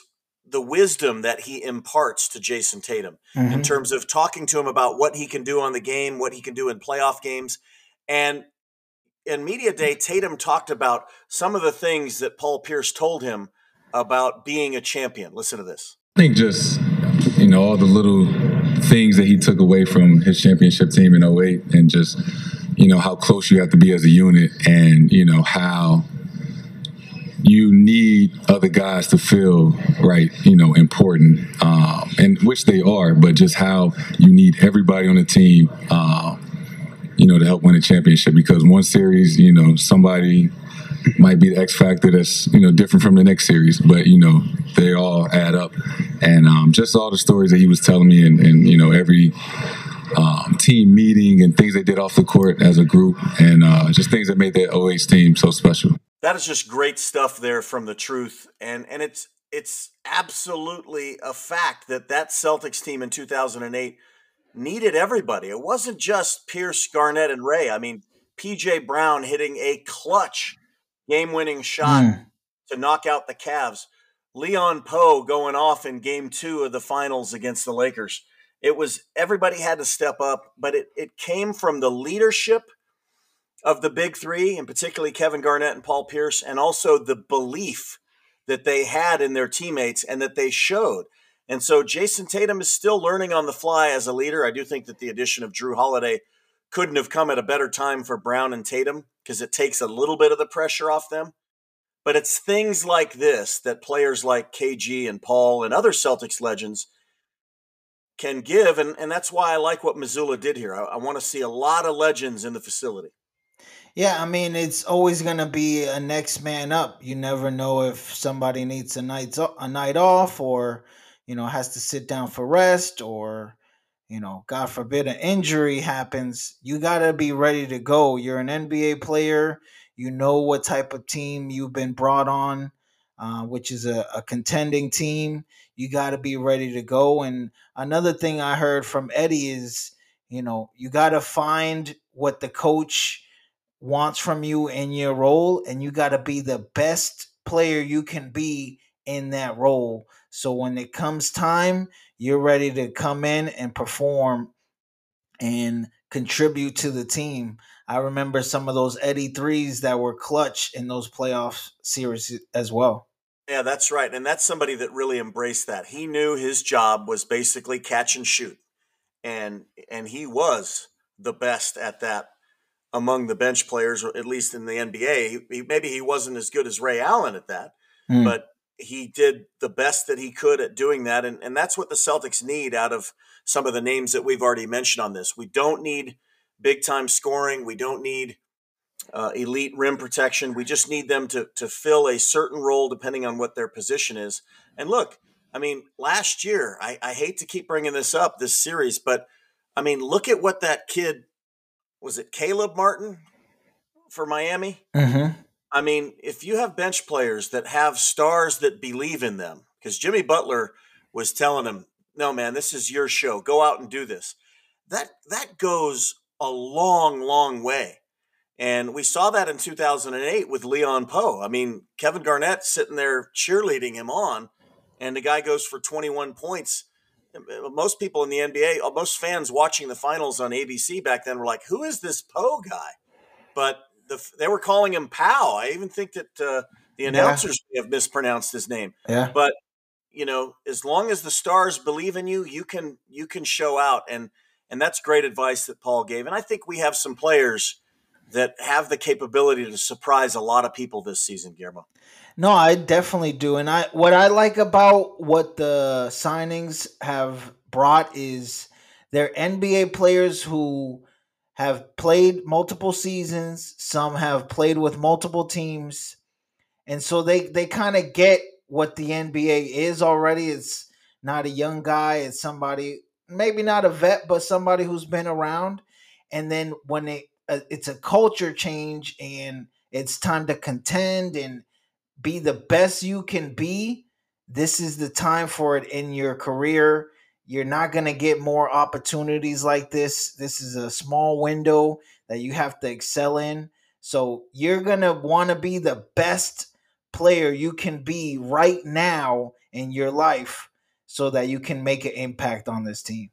[SPEAKER 1] the wisdom that he imparts to Jayson Tatum mm-hmm. in terms of talking to him about what he can do on the game, what he can do in playoff games. And in media day, Tatum talked about some of the things that Paul Pierce told him about being a champion. Listen to this.
[SPEAKER 6] I think just, you know, all the little things that he took away from his championship team in 08 and just, you know, how close you have to be as a unit and, you know, how you need other guys to feel right, you know, important, um, and which they are, but just how you need everybody on the team, um, you know, to help win a championship. Because one series, you know, somebody might be the X factor that's you know different from the next series, but you know they all add up, and um, just all the stories that he was telling me, and, and you know every um, team meeting and things they did off the court as a group, and uh, just things that made that OH team so special.
[SPEAKER 1] That is just great stuff there from the truth, and and it's it's absolutely a fact that that Celtics team in 2008 needed everybody. It wasn't just Pierce, Garnett, and Ray. I mean, PJ Brown hitting a clutch game-winning shot mm. to knock out the Cavs. Leon Powe going off in game two of the finals against the Lakers. It was everybody had to step up, but it, it came from the leadership of the big three, and particularly Kevin Garnett and Paul Pierce, and also the belief that they had in their teammates and that they showed. And so Jayson Tatum is still learning on the fly as a leader. I do think that the addition of Jrue Holiday couldn't have come at a better time for Brown and Tatum because it takes a little bit of the pressure off them. But it's things like this that players like KG and Paul and other Celtics legends can give. And, and that's why I like what Mazzulla did here. I, I want to see a lot of legends in the facility.
[SPEAKER 2] Yeah, I mean it's always gonna be a next man up. You never know if somebody needs a night a night off, or you know has to sit down for rest, or you know, God forbid an injury happens. You gotta be ready to go. You're an NBA player. You know what type of team you've been brought on, uh, which is a, a contending team. You got to be ready to go. And another thing I heard from Eddie is, you know, you got to find what the coach wants from you in your role, and you got to be the best player you can be in that role. So when it comes time, you're ready to come in and perform and contribute to the team. I remember some of those Eddie threes that were clutch in those playoff series as well.
[SPEAKER 1] Yeah, that's right. And that's somebody that really embraced that. He knew his job was basically catch and shoot. And and he was the best at that among the bench players, or at least in the NBA. He, maybe he wasn't as good as Ray Allen at that, mm. but he did the best that he could at doing that. And, and that's what the Celtics need out of some of the names that we've already mentioned on this. We don't need big time scoring. We don't need uh, elite rim protection. We just need them to, to fill a certain role depending on what their position is. And look, I mean, last year, I, I hate to keep bringing this up, this series, but I mean, look at what that kid was it Caleb Martin for Miami? Mm-hmm. I mean, if you have bench players that have stars that believe in them, because Jimmy Butler was telling him, "No, man, this is your show. Go out and do this." That that goes a long, long way. And we saw that in 2008 with Leon Powe. I mean, Kevin Garnett sitting there cheerleading him on, and the guy goes for 21 points. Most people in the NBA, uh, most fans watching the finals on ABC back then were like, "Who is this Powe guy?" But the, they were calling him Pow. I even think that uh, the announcers yeah. have mispronounced his name.
[SPEAKER 2] Yeah.
[SPEAKER 1] But you know, as long as the stars believe in you, you can you can show out, and and that's great advice that Paul gave. And I think we have some players that have the capability to surprise a lot of people this season, Guillermo.
[SPEAKER 2] No, I definitely do. And I what I like about what the signings have brought is they're NBA players who have played multiple seasons, some have played with multiple teams. And so they they kind of get what the NBA is already. It's not a young guy, it's somebody maybe not a vet, but somebody who's been around. And then when they uh, it's a culture change and it's time to contend and be the best you can be this is the time for it in your career you're not going to get more opportunities like this this is a small window that you have to excel in so you're going to want to be the best player you can be right now in your life so that you can make an impact on this team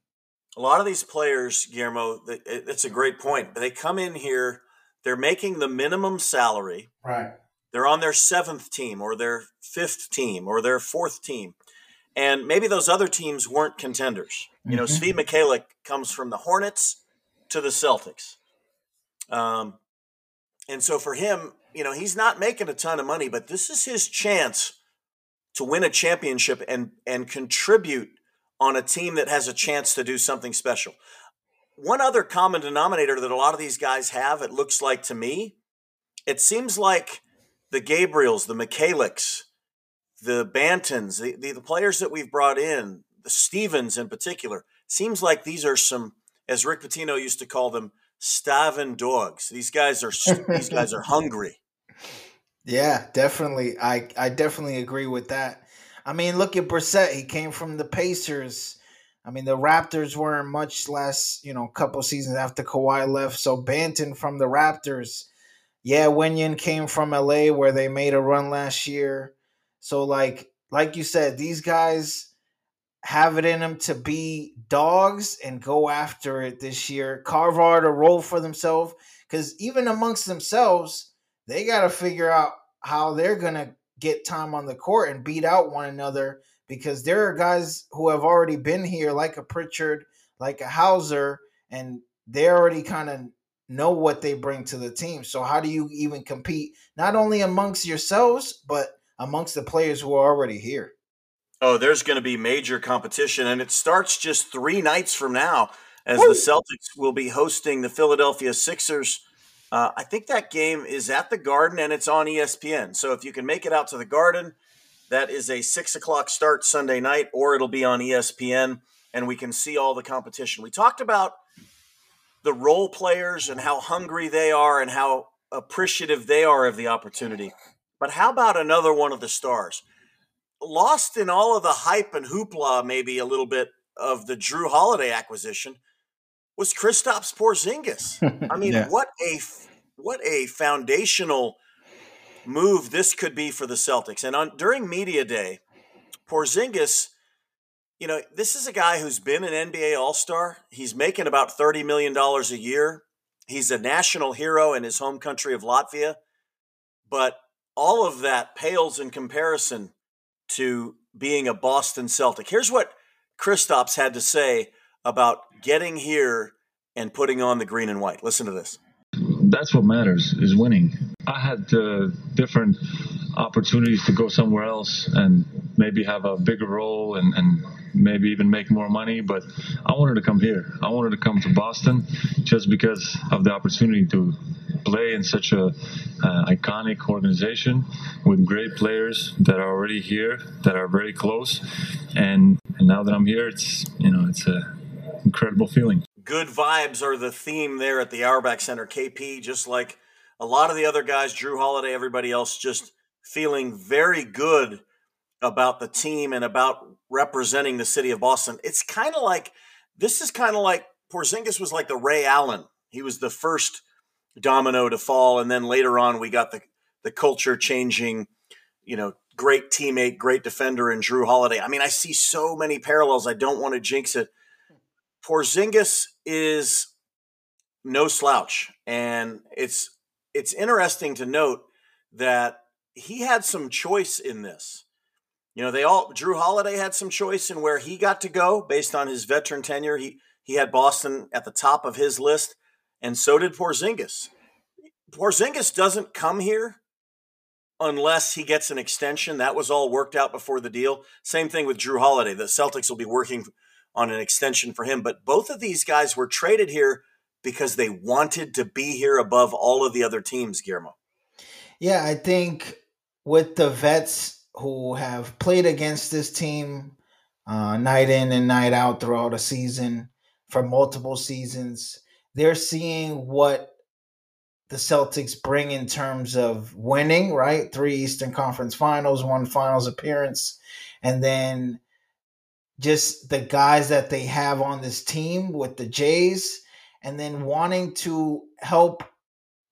[SPEAKER 1] a lot of these players, Guillermo, it's a great point. They come in here, they're making the minimum salary.
[SPEAKER 2] Right.
[SPEAKER 1] They're on their seventh team or their fifth team or their fourth team. And maybe those other teams weren't contenders. Mm-hmm. You know, mm-hmm. Svi Mykhailiuk comes from the Hornets to the Celtics. Um, and so for him, you know, he's not making a ton of money, but this is his chance to win a championship and and contribute on a team that has a chance to do something special. One other common denominator that a lot of these guys have, it looks like to me, it seems like the Gabriels, the Mykhailiuks, the Bantons, the, the, the players that we've brought in, the Stevens in particular, seems like these are some, as Rick Pitino used to call them, starving dogs. These guys are these guys are hungry. <laughs>
[SPEAKER 2] Yeah, definitely. I I definitely agree with that. I mean, look at Brissett. He came from the Pacers. I mean, the Raptors weren't much less, you know, a couple seasons after Kawhi left. So Banton from the Raptors. Yeah, Wenyen came from LA where they made a run last year. So like like you said, these guys have it in them to be dogs and go after it this year. Carve out a role for themselves. Because even amongst themselves, they got to figure out how they're gonna get time on the court and beat out one another because there are guys who have already been here, like a Pritchard, like a Hauser, and they already kind of know what they bring to the team. So how do you even compete not only amongst yourselves but amongst the players who are already here?
[SPEAKER 1] Oh, there's going to be major competition, and it starts just three nights from now as Woo! the Celtics will be hosting the Philadelphia Sixers uh, I think that game is at the Garden and it's on ESPN. So if you can make it out to the Garden, that is a six o'clock start Sunday night, or it'll be on ESPN and we can see all the competition. We talked about the role players and how hungry they are and how appreciative they are of the opportunity. But how about another one of the stars? Lost in all of the hype and hoopla, maybe a little bit of the Jrue Holiday acquisition was Kristaps Porzingis. <laughs> I mean, yeah. what a what a foundational move this could be for the Celtics. And on during media day, Porzingis, you know, this is a guy who's been an NBA All-Star. He's making about 30 million dollars a year. He's a national hero in his home country of Latvia. But all of that pales in comparison to being a Boston Celtic. Here's what Kristaps had to say about getting here and putting on the green and white. Listen to this.
[SPEAKER 7] That's what matters is winning. I had uh, different opportunities to go somewhere else and maybe have a bigger role and, and maybe even make more money, but I wanted to come here. I wanted to come to Boston just because of the opportunity to play in such a uh, iconic organization with great players that are already here that are very close and, and now that I'm here it's you know it's a incredible feeling.
[SPEAKER 1] Good vibes are the theme there at the Auerbach Center. KP, just like a lot of the other guys, Jrue Holiday, everybody else, just feeling very good about the team and about representing the city of Boston. It's kind of like this is kind of like Porzingis was like the Ray Allen. He was the first domino to fall, and then later on we got the the culture changing, you know, great teammate, great defender, and Jrue Holiday. I mean, I see so many parallels. I don't want to jinx it. Porzingis is no slouch, and it's it's interesting to note that he had some choice in this. You know, they all Jrue Holiday had some choice in where he got to go based on his veteran tenure. He he had Boston at the top of his list, and so did Porzingis. Porzingis doesn't come here unless he gets an extension. That was all worked out before the deal. Same thing with Jrue Holiday. The Celtics will be working on an extension for him, but both of these guys were traded here because they wanted to be here above all of the other teams, Guillermo.
[SPEAKER 2] Yeah, I think with the vets who have played against this team uh, night in and night out throughout a season for multiple seasons, they're seeing what the Celtics bring in terms of winning, right? Three Eastern Conference finals, one finals appearance, and then just the guys that they have on this team with the Jays, and then wanting to help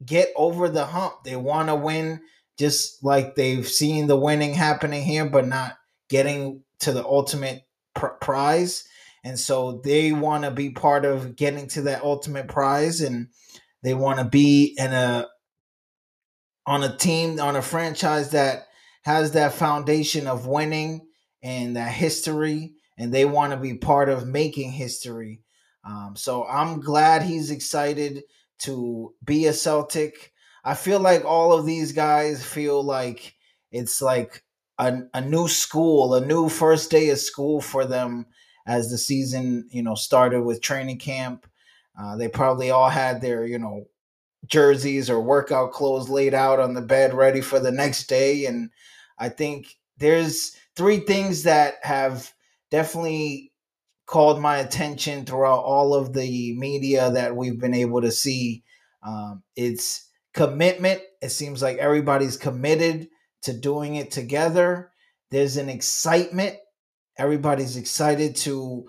[SPEAKER 2] get over the hump. They want to win just like they've seen the winning happening here, but not getting to the ultimate pr- prize. And so they want to be part of getting to that ultimate prize and they want to be in a on a team on a franchise that has that foundation of winning and that history and they want to be part of making history. Um, so I'm glad he's excited to be a Celtic. I feel like all of these guys feel like it's like a, a new school, a new first day of school for them as the season, you know, started with training camp. Uh, they probably all had their, you know, jerseys or workout clothes laid out on the bed ready for the next day. And I think there's three things that have definitely called my attention throughout all of the media that we've been able to see. Um, it's commitment. It seems like everybody's committed to doing it together. There's an excitement. Everybody's excited to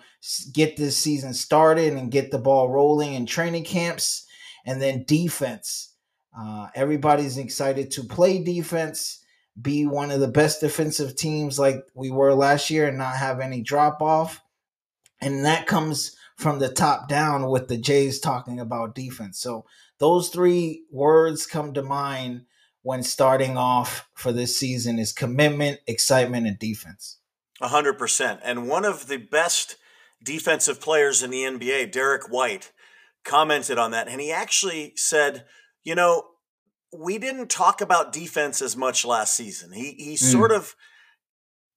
[SPEAKER 2] get this season started and get the ball rolling in training camps. And then defense. Uh, everybody's excited to play defense, be one of the best defensive teams like we were last year, and not have any drop off. And that comes from the top down with the Jays talking about defense. So those three words come to mind when starting off for this season is commitment, excitement, and defense.
[SPEAKER 1] A hundred percent. And one of the best defensive players in the NBA, Derrick White, commented on that. And he actually said, you know, we didn't talk about defense as much last season. He he mm. sort of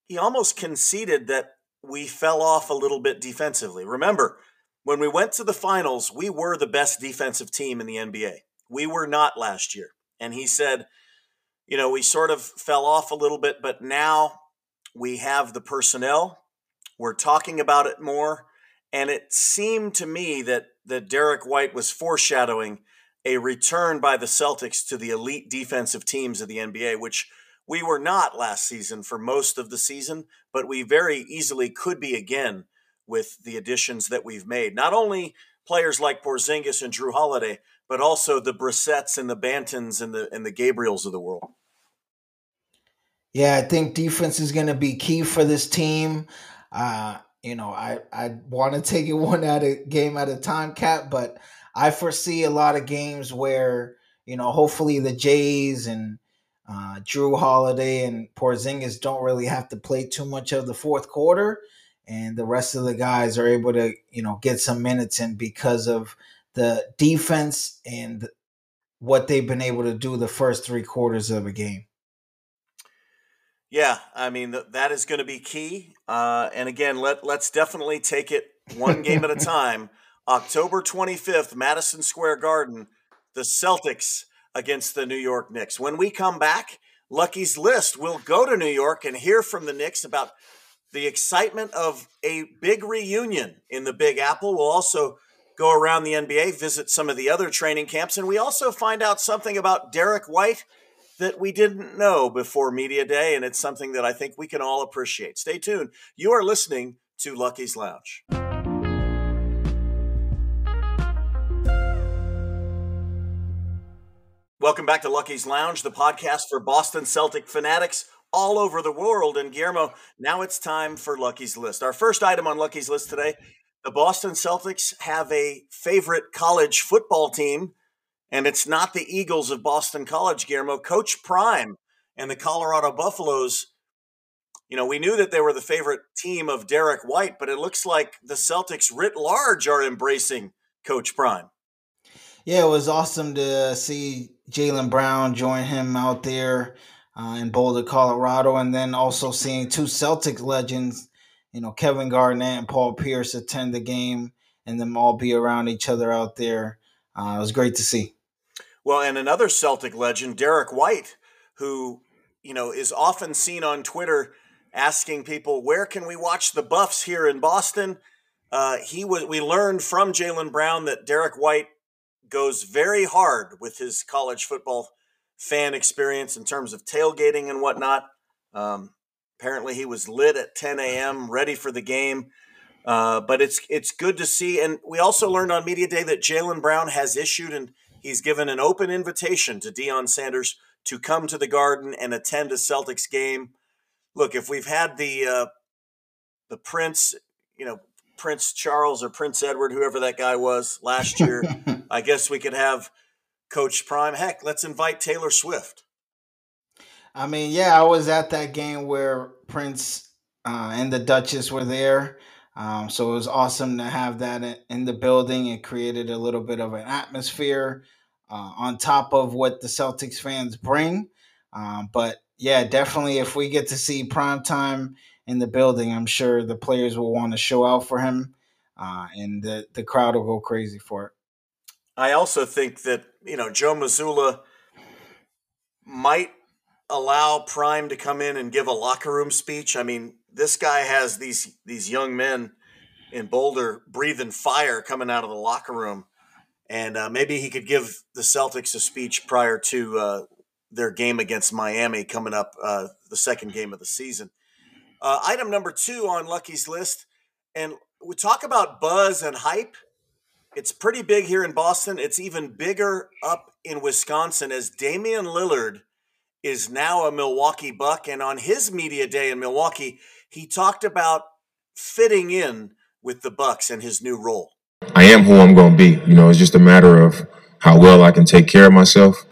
[SPEAKER 1] he almost conceded that we fell off a little bit defensively. Remember, when we went to the finals, we were the best defensive team in the NBA. We were not last year. And he said, you know, we sort of fell off a little bit, but now we have the personnel. We're talking about it more. And it seemed to me that that Derrick White was foreshadowing a return by the Celtics to the elite defensive teams of the NBA, which we were not last season for most of the season, but we very easily could be again with the additions that we've made. Not only players like Porzingis and Jrue Holiday, but also the Brissetts and the Bantons and the and the Gabriels of the world.
[SPEAKER 2] Yeah, I think defense is going to be key for this team. Uh, you know, I I want to take it <laughs> one at a game at a time, cap, but I foresee a lot of games where you know, hopefully the Jays and uh, Jrue Holiday and Porzingis don't really have to play too much of the fourth quarter, and the rest of the guys are able to you know get some minutes in because of the defense and what they've been able to do the first three quarters of a game.
[SPEAKER 1] Yeah, I mean th- that is going to be key. Uh, and again, let let's definitely take it one game at a <laughs> time. October 25th, Madison Square Garden, the Celtics against the New York Knicks. When we come back, Lucky's list will go to New York and hear from the Knicks about the excitement of a big reunion in the Big Apple. We'll also go around the NBA, visit some of the other training camps, and we also find out something about Derrick White that we didn't know before Media Day, and it's something that I think we can all appreciate. Stay tuned. You are listening to Lucky's Lounge. Welcome back to Lucky's Lounge, the podcast for Boston Celtic fanatics all over the world. And Guillermo, now it's time for Lucky's List. Our first item on Lucky's List today the Boston Celtics have a favorite college football team, and it's not the Eagles of Boston College, Guillermo. Coach Prime and the Colorado Buffaloes, you know, we knew that they were the favorite team of Derrick White, but it looks like the Celtics writ large are embracing Coach Prime.
[SPEAKER 2] Yeah, it was awesome to see Jaylen Brown join him out there uh, in Boulder, Colorado, and then also seeing two Celtic legends you know, Kevin Garnett and Paul Pierce attend the game and them all be around each other out there. Uh, it was great to see.
[SPEAKER 1] Well, and another Celtic legend, Derrick White, who, you know, is often seen on Twitter asking people, where can we watch the Buffs here in Boston? Uh, he was, we learned from Jaylen Brown that Derrick White goes very hard with his college football fan experience in terms of tailgating and whatnot. Um, Apparently, he was lit at 10 a.m., ready for the game. Uh, but it's it's good to see, and we also learned on media day that Jaylen Brown has issued and he's given an open invitation to Deion Sanders to come to the Garden and attend a Celtics game. Look, if we've had the uh, the Prince, you know, Prince Charles or Prince Edward, whoever that guy was last year, <laughs> I guess we could have Coach Prime. Heck, let's invite Taylor Swift.
[SPEAKER 2] I mean, yeah, I was at that game where Prince uh, and the Duchess were there. Um, so it was awesome to have that in the building. It created a little bit of an atmosphere uh, on top of what the Celtics fans bring. Um, but yeah, definitely, if we get to see prime time in the building, I'm sure the players will want to show out for him, uh, and the the crowd will go crazy for it.
[SPEAKER 1] I also think that you know Joe Mazzulla might allow Prime to come in and give a locker room speech? I mean, this guy has these these young men in Boulder breathing fire coming out of the locker room, and uh, maybe he could give the Celtics a speech prior to uh, their game against Miami coming up, uh, the second game of the season. Uh, item number two on Lucky's list, and we talk about buzz and hype. It's pretty big here in Boston. It's even bigger up in Wisconsin as Damian Lillard is now a Milwaukee Buck. And on his media day in Milwaukee, he talked about fitting in with the Bucks and his new role.
[SPEAKER 8] I am who I'm going to be. You know, it's just a matter of how well I can take care of myself,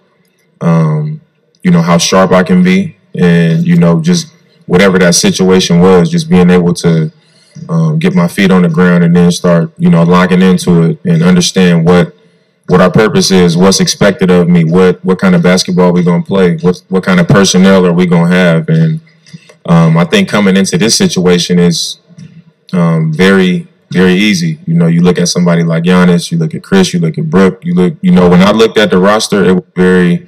[SPEAKER 8] um, you know, how sharp I can be, and, you know, just whatever that situation was, just being able to um, get my feet on the ground and then start, you know, locking into it and understand what what our purpose is, what's expected of me, what what kind of basketball we gonna play, what what kind of personnel are we gonna have, and um, I think coming into this situation is um, very very easy. You know, you look at somebody like Giannis, you look at Chris, you look at Brook, you look, you know, when I looked at the roster, it was very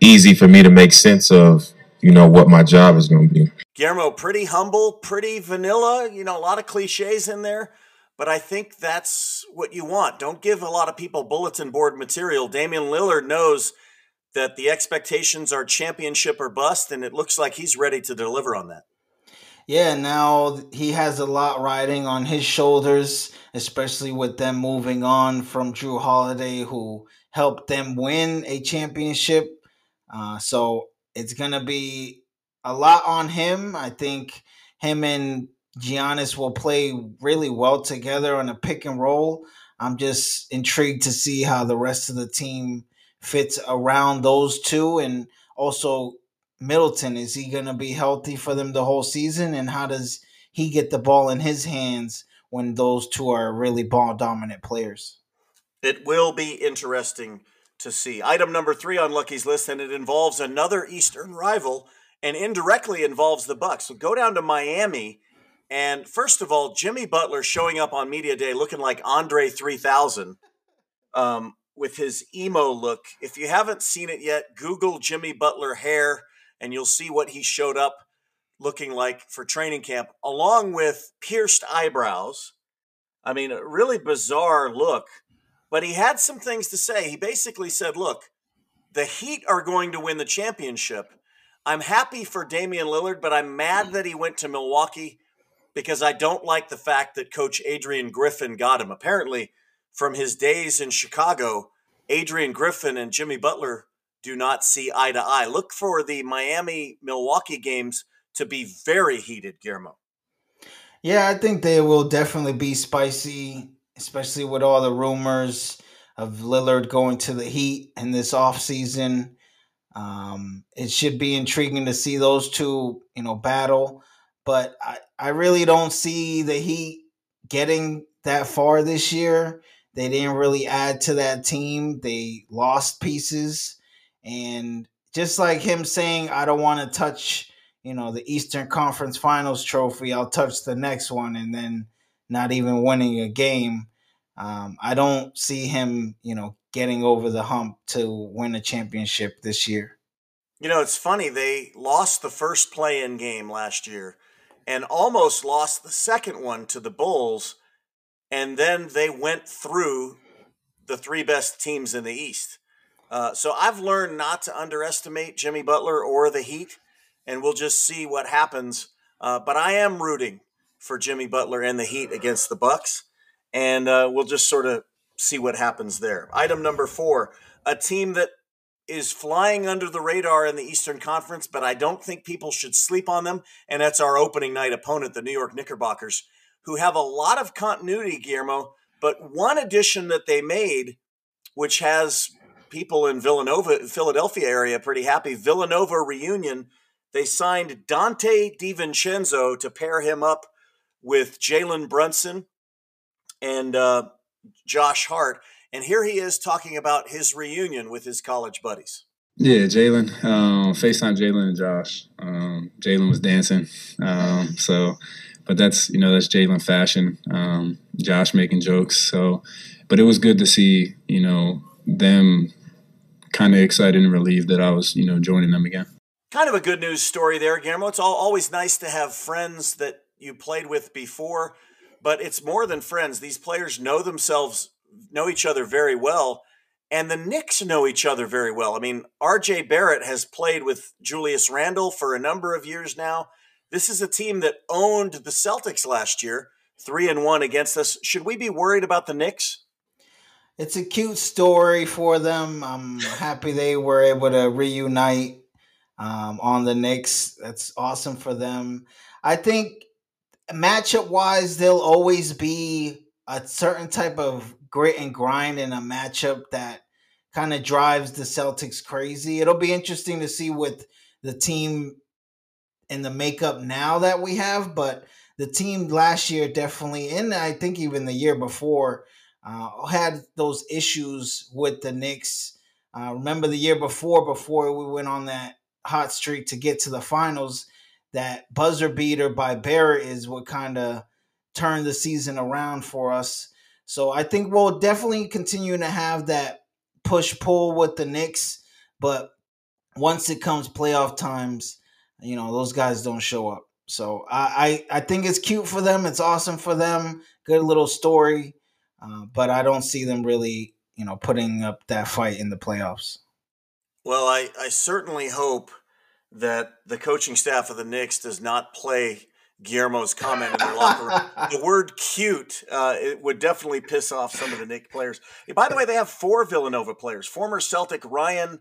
[SPEAKER 8] easy for me to make sense of you know what my job is going to be.
[SPEAKER 1] Guillermo, pretty humble, pretty vanilla. You know, a lot of cliches in there but I think that's what you want. Don't give a lot of people bulletin board material. Damian Lillard knows that the expectations are championship or bust, and it looks like he's ready to deliver on that.
[SPEAKER 2] Yeah, now he has a lot riding on his shoulders, especially with them moving on from Jrue Holiday, who helped them win a championship. Uh, so it's going to be a lot on him. I think him and Giannis will play really well together on a pick and roll. I'm just intrigued to see how the rest of the team fits around those two. And also, Middleton, is he going to be healthy for them the whole season? And how does he get the ball in his hands when those two are really ball dominant players?
[SPEAKER 1] It will be interesting to see. Item number three on Lucky's list, and it involves another Eastern rival and indirectly involves the Bucks. So go down to Miami and first of all, Jimmy Butler showing up on Media Day looking like Andre 3000 um, with his emo look. If you haven't seen it yet, Google Jimmy Butler hair and you'll see what he showed up looking like for training camp, along with pierced eyebrows, I mean, a really bizarre look. But he had some things to say. He basically said, look, the Heat are going to win the championship. I'm happy for Damian Lillard, but I'm mad that he went to Milwaukee because I don't like the fact that coach Adrian Griffin got him. Apparently, from his days in Chicago, Adrian Griffin and Jimmy Butler do not see eye to eye. Look for the Miami Milwaukee games to be very heated, Guillermo.
[SPEAKER 2] Yeah, I think they will definitely be spicy, especially with all the rumors of Lillard going to the Heat in this offseason. Um, it should be intriguing to see those two, you know, battle. But I, I really don't see the Heat getting that far this year. They didn't really add to that team. They lost pieces. And just like him saying, I don't want to touch, you know, the Eastern Conference Finals trophy, I'll touch the next one and then not even winning a game. Um, I don't see him, you know, getting over the hump to win a championship this year.
[SPEAKER 1] You know, it's funny. They lost the first play in game last year and almost lost the second one to the Bulls. And then they went through the three best teams in the East. Uh, so I've learned not to underestimate Jimmy Butler or the Heat, and we'll just see what happens. Uh, but I am rooting for Jimmy Butler and the Heat against the Bucks, and uh, we'll just sort of see what happens there. Item number four: a team that is flying under the radar in the Eastern Conference, but I don't think people should sleep on them, and that's our opening night opponent, the New York Knickerbockers, who have a lot of continuity, Guillermo. But one addition that they made, which has people in Villanova, Philadelphia area pretty happy. Villanova reunion. They signed Donte DiVincenzo to pair him up with Jalen Brunson and uh, Josh Hart. And here he is talking about his reunion with his college buddies.
[SPEAKER 9] Yeah, Jalen. Um, FaceTime Jalen and Josh. Um, Jalen was dancing. Um, so, but that's, you know, that's Jalen fashion. Um, Josh making jokes. So, but it was good to see, you know, them kind of excited and relieved that I was, you know, joining them again.
[SPEAKER 1] Kind of a good news story there, Guillermo. It's all, always nice to have friends that you played with before, but it's more than friends. These players know themselves, know each other very well, and the Knicks know each other very well. I mean, RJ Barrett has played with Julius Randle for a number of years now. This is a team that owned the Celtics last year, three and one against us. Should we be worried about the Knicks?
[SPEAKER 2] it's a cute story for them. I'm happy they were able to reunite um, on the Knicks. That's awesome for them. I think matchup wise, there'll always be a certain type of grit and grind in a matchup that kind of drives the Celtics crazy. It'll be interesting to see with the team in the makeup now that we have, but the team last year definitely, and I think even the year before, uh, had those issues with the Knicks. Uh, remember the year before, before we went on that hot streak to get to the finals, that buzzer beater by Barrett is what kind of turned the season around for us. So I think we'll definitely continue to have that push pull with the Knicks, but once it comes playoff times, you know those guys don't show up. So I, I I think it's cute for them. It's awesome for them. Good little story. Uh, but I don't see them really, you know, putting up that fight in the playoffs.
[SPEAKER 1] Well, I, I certainly hope that the coaching staff of the Knicks does not play Guillermo's comment in their locker room. <laughs> The word "cute" uh, it would definitely piss off some of the Knicks players. By the way, they have four Villanova players: former Celtic Ryan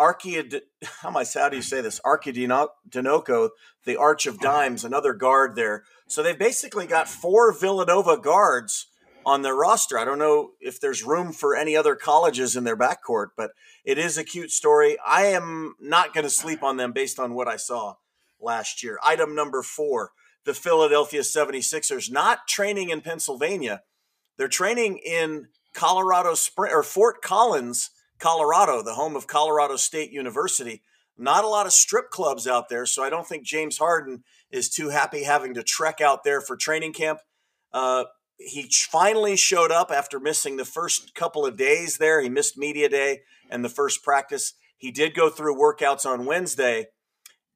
[SPEAKER 1] Archid, how am I? How do you say this? Arcidiacono, the Arch of Dimes, another guard there. So they've basically got four Villanova guards on their roster. I don't know if there's room for any other colleges in their backcourt, but it is a cute story. I am not going to sleep on them based on what I saw last year. Item number four the Philadelphia 76ers not training in Pennsylvania. They're training in Colorado Spring or Fort Collins, Colorado, the home of Colorado State University. Not a lot of strip clubs out there, so I don't think James Harden is too happy having to trek out there for training camp. Uh, he finally showed up after missing the first couple of days there. He missed media day and the first practice. He did go through workouts on Wednesday,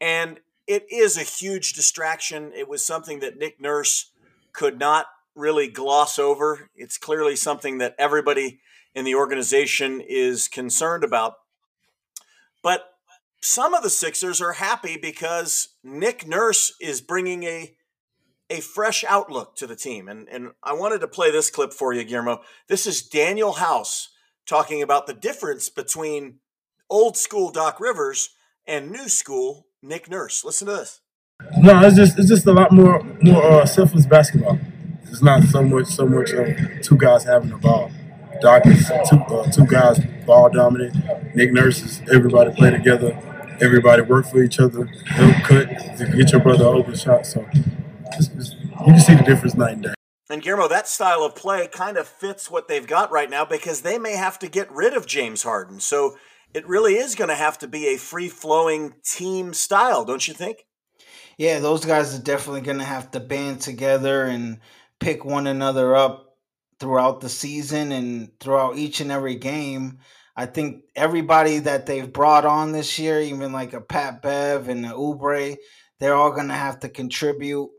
[SPEAKER 1] and it is a huge distraction. It was something that Nick Nurse could not really gloss over. It's clearly something that everybody in the organization is concerned about. But some of the Sixers are happy because Nick Nurse is bringing a a fresh outlook to the team. And and I wanted to play this clip for you, Guillermo. This is Danuel House talking about the difference between old school Doc Rivers and new school Nick Nurse. Listen to this.
[SPEAKER 10] No, it's just it's just a lot more more uh, selfless basketball. It's not so much so much of two guys having the ball. Doc is two uh, two guys ball dominant. Nick Nurse is everybody play together. Everybody work for each other. Help cut to get your brother open shot. So it's, it's, you can see the difference night and day.
[SPEAKER 1] And Guillermo, that style of play kind of fits what they've got right now because they may have to get rid of James Harden. So it really is going to have to be a free flowing team style, don't you think?
[SPEAKER 2] Yeah, those guys are definitely going to have to band together and pick one another up throughout the season and throughout each and every game. I think everybody that they've brought on this year, even like a Pat Bev and a Oubre, they're all going to have to contribute.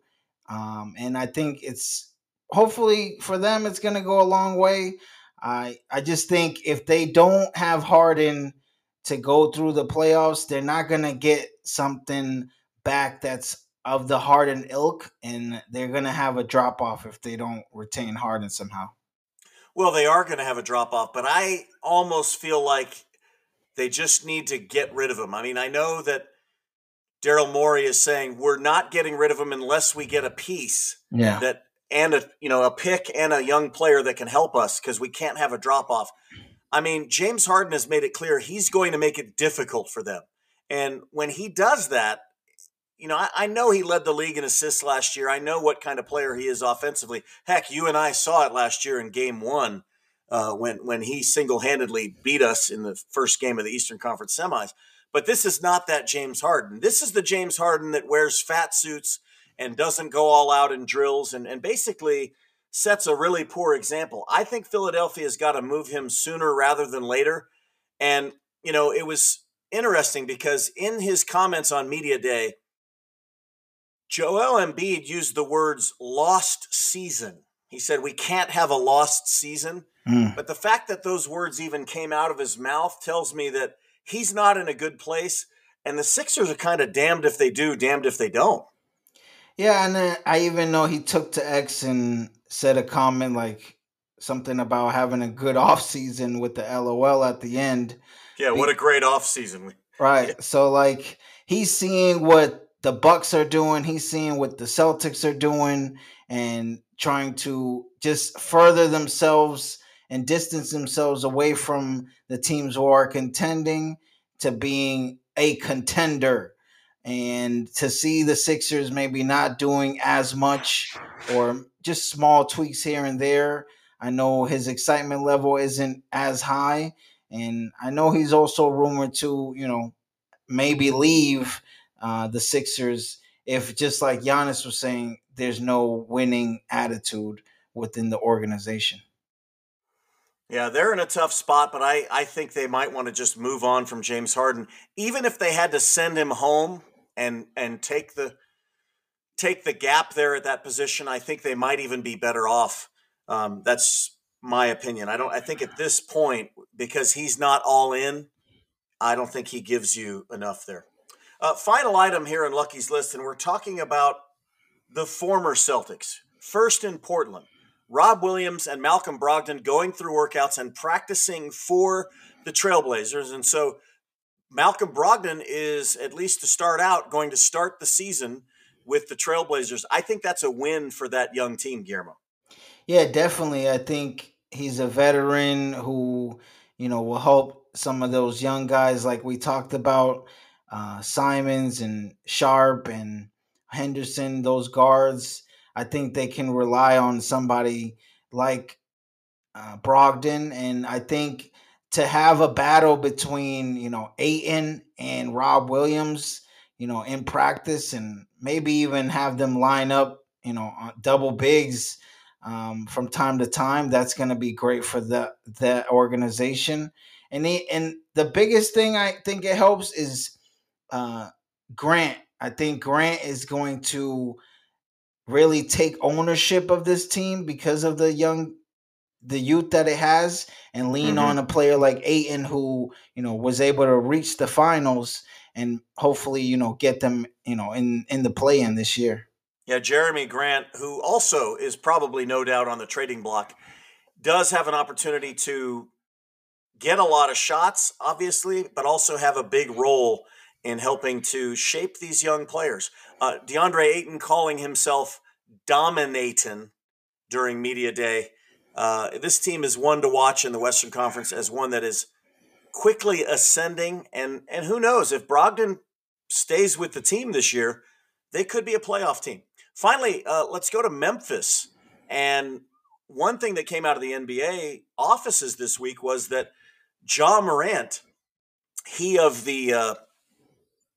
[SPEAKER 2] Um, and I think it's hopefully for them, it's going to go a long way. I I just think if they don't have Harden to go through the playoffs, they're not going to get something back that's of the Harden ilk, and they're going to have a drop off if they don't retain Harden somehow.
[SPEAKER 1] Well, they are going to have a drop off, but I almost feel like they just need to get rid of him. I mean, I know that Daryl Morey is saying we're not getting rid of him unless we get a piece
[SPEAKER 2] yeah.
[SPEAKER 1] that and a you know a pick and a young player that can help us because we can't have a drop off. I mean, James Harden has made it clear he's going to make it difficult for them, and when he does that, you know, I, I, know he led the league in assists last year. I know what kind of player he is offensively. Heck, you and I saw it last year in Game One uh, when when he single handedly beat us in the first game of the Eastern Conference semis. But this is not that James Harden. This is the James Harden that wears fat suits and doesn't go all out in drills and, and basically sets a really poor example. I think Philadelphia's got to move him sooner rather than later. And, you know, it was interesting because in his comments on Media Day, Joel Embiid used the words lost season. He said, We can't have a lost season. Mm. But the fact that those words even came out of his mouth tells me that he's not in a good place. And the Sixers are kind of damned if they do, damned if they don't.
[SPEAKER 2] Yeah, and I even know he took to X and said a comment like something about having a good <laughs> off season with the LOL at the end.
[SPEAKER 1] Yeah, what a great off season. <laughs>
[SPEAKER 2] Right. Yeah. So like he's seeing what the Bucks are doing. He's seeing what the Celtics are doing and trying to just further themselves and distance themselves away from the teams who are contending to being a contender. And to see the Sixers maybe not doing as much or just small tweaks here and there. I know his excitement level isn't as high. And I know he's also rumored to, you know, maybe leave uh, the Sixers if just like Giannis was saying, there's no winning attitude within the organization.
[SPEAKER 1] Yeah, they're in a tough spot, but I, I think they might want to just move on from James Harden, even if they had to send him home and and take the take the gap there at that position. I think they might even be better off. Um, that's my opinion. I don't. I think at this point, because he's not all in, I don't think he gives you enough there. Uh, final item here in Lucky's list, and we're talking about the former Celtics. First in Portland, Rob Williams and Malcolm Brogdon going through workouts and practicing for the Trailblazers. And so Malcolm Brogdon is, at least to start out, going to start the season with the Trailblazers. I think that's a win for that young team, Guillermo.
[SPEAKER 2] Yeah, definitely. I think he's a veteran who, you know, will help some of those young guys like we talked about uh, Simons and Sharpe and Henderson, those guards, I think they can rely on somebody like uh, Brogdon. And I think to have a battle between, you know, Ayton and Rob Williams, you know, in practice and maybe even have them line up, you know, double bigs um, from time to time, that's going to be great for the, the organization. And, he, and the biggest thing I think it helps is uh, Grant. I think Grant is going to really take ownership of this team because of the young the youth that it has and lean mm-hmm. on a player like Ayton who, you know, was able to reach the finals and hopefully, you know, get them, you know, in in the play in this year.
[SPEAKER 1] Yeah, Jerami Grant, who also is probably no doubt on the trading block, does have an opportunity to get a lot of shots, obviously, but also have a big role in helping to shape these young players. Uh, DeAndre Ayton calling himself dominating during media day. Uh, this team is one to watch in the Western Conference as one that is quickly ascending, and and who knows if Brogdon stays with the team this year, they could be a playoff team. Finally, uh, let's go to Memphis. And one thing that came out of the NBA offices this week was that Ja Morant, he of the uh,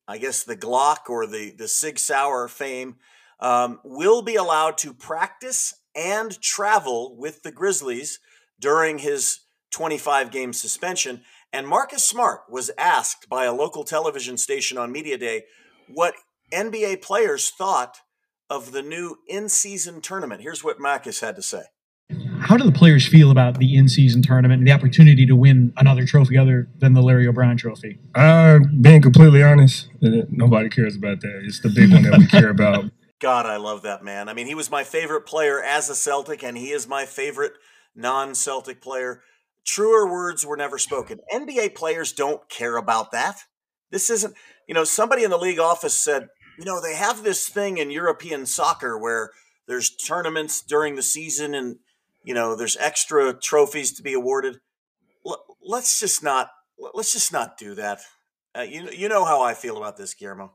[SPEAKER 1] I guess the Glock or the the Sig Sauer fame, um, will be allowed to practice and travel with the Grizzlies during his 25 game suspension. And Marcus Smart was asked by a local television station on Media Day what NBA players thought of the new in season tournament. Here's what Marcus had to say.
[SPEAKER 11] How do the players feel about the in-season tournament and the opportunity to win another trophy other than the Larry O'Brien Trophy?
[SPEAKER 5] Uh, being completely honest, nobody cares about that. It's the big one that we <laughs> care about.
[SPEAKER 1] God, I love that man. I mean, he was my favorite player as a Celtic, and he is my favorite non-Celtic player. Truer words were never spoken. NBA players don't care about that. This isn't, you know, somebody in the league office said, you know, they have this thing in European soccer where there's tournaments during the season and you know there's extra trophies to be awarded. Let's just not let's just not do that. Uh, you you know how i feel about this guillermo.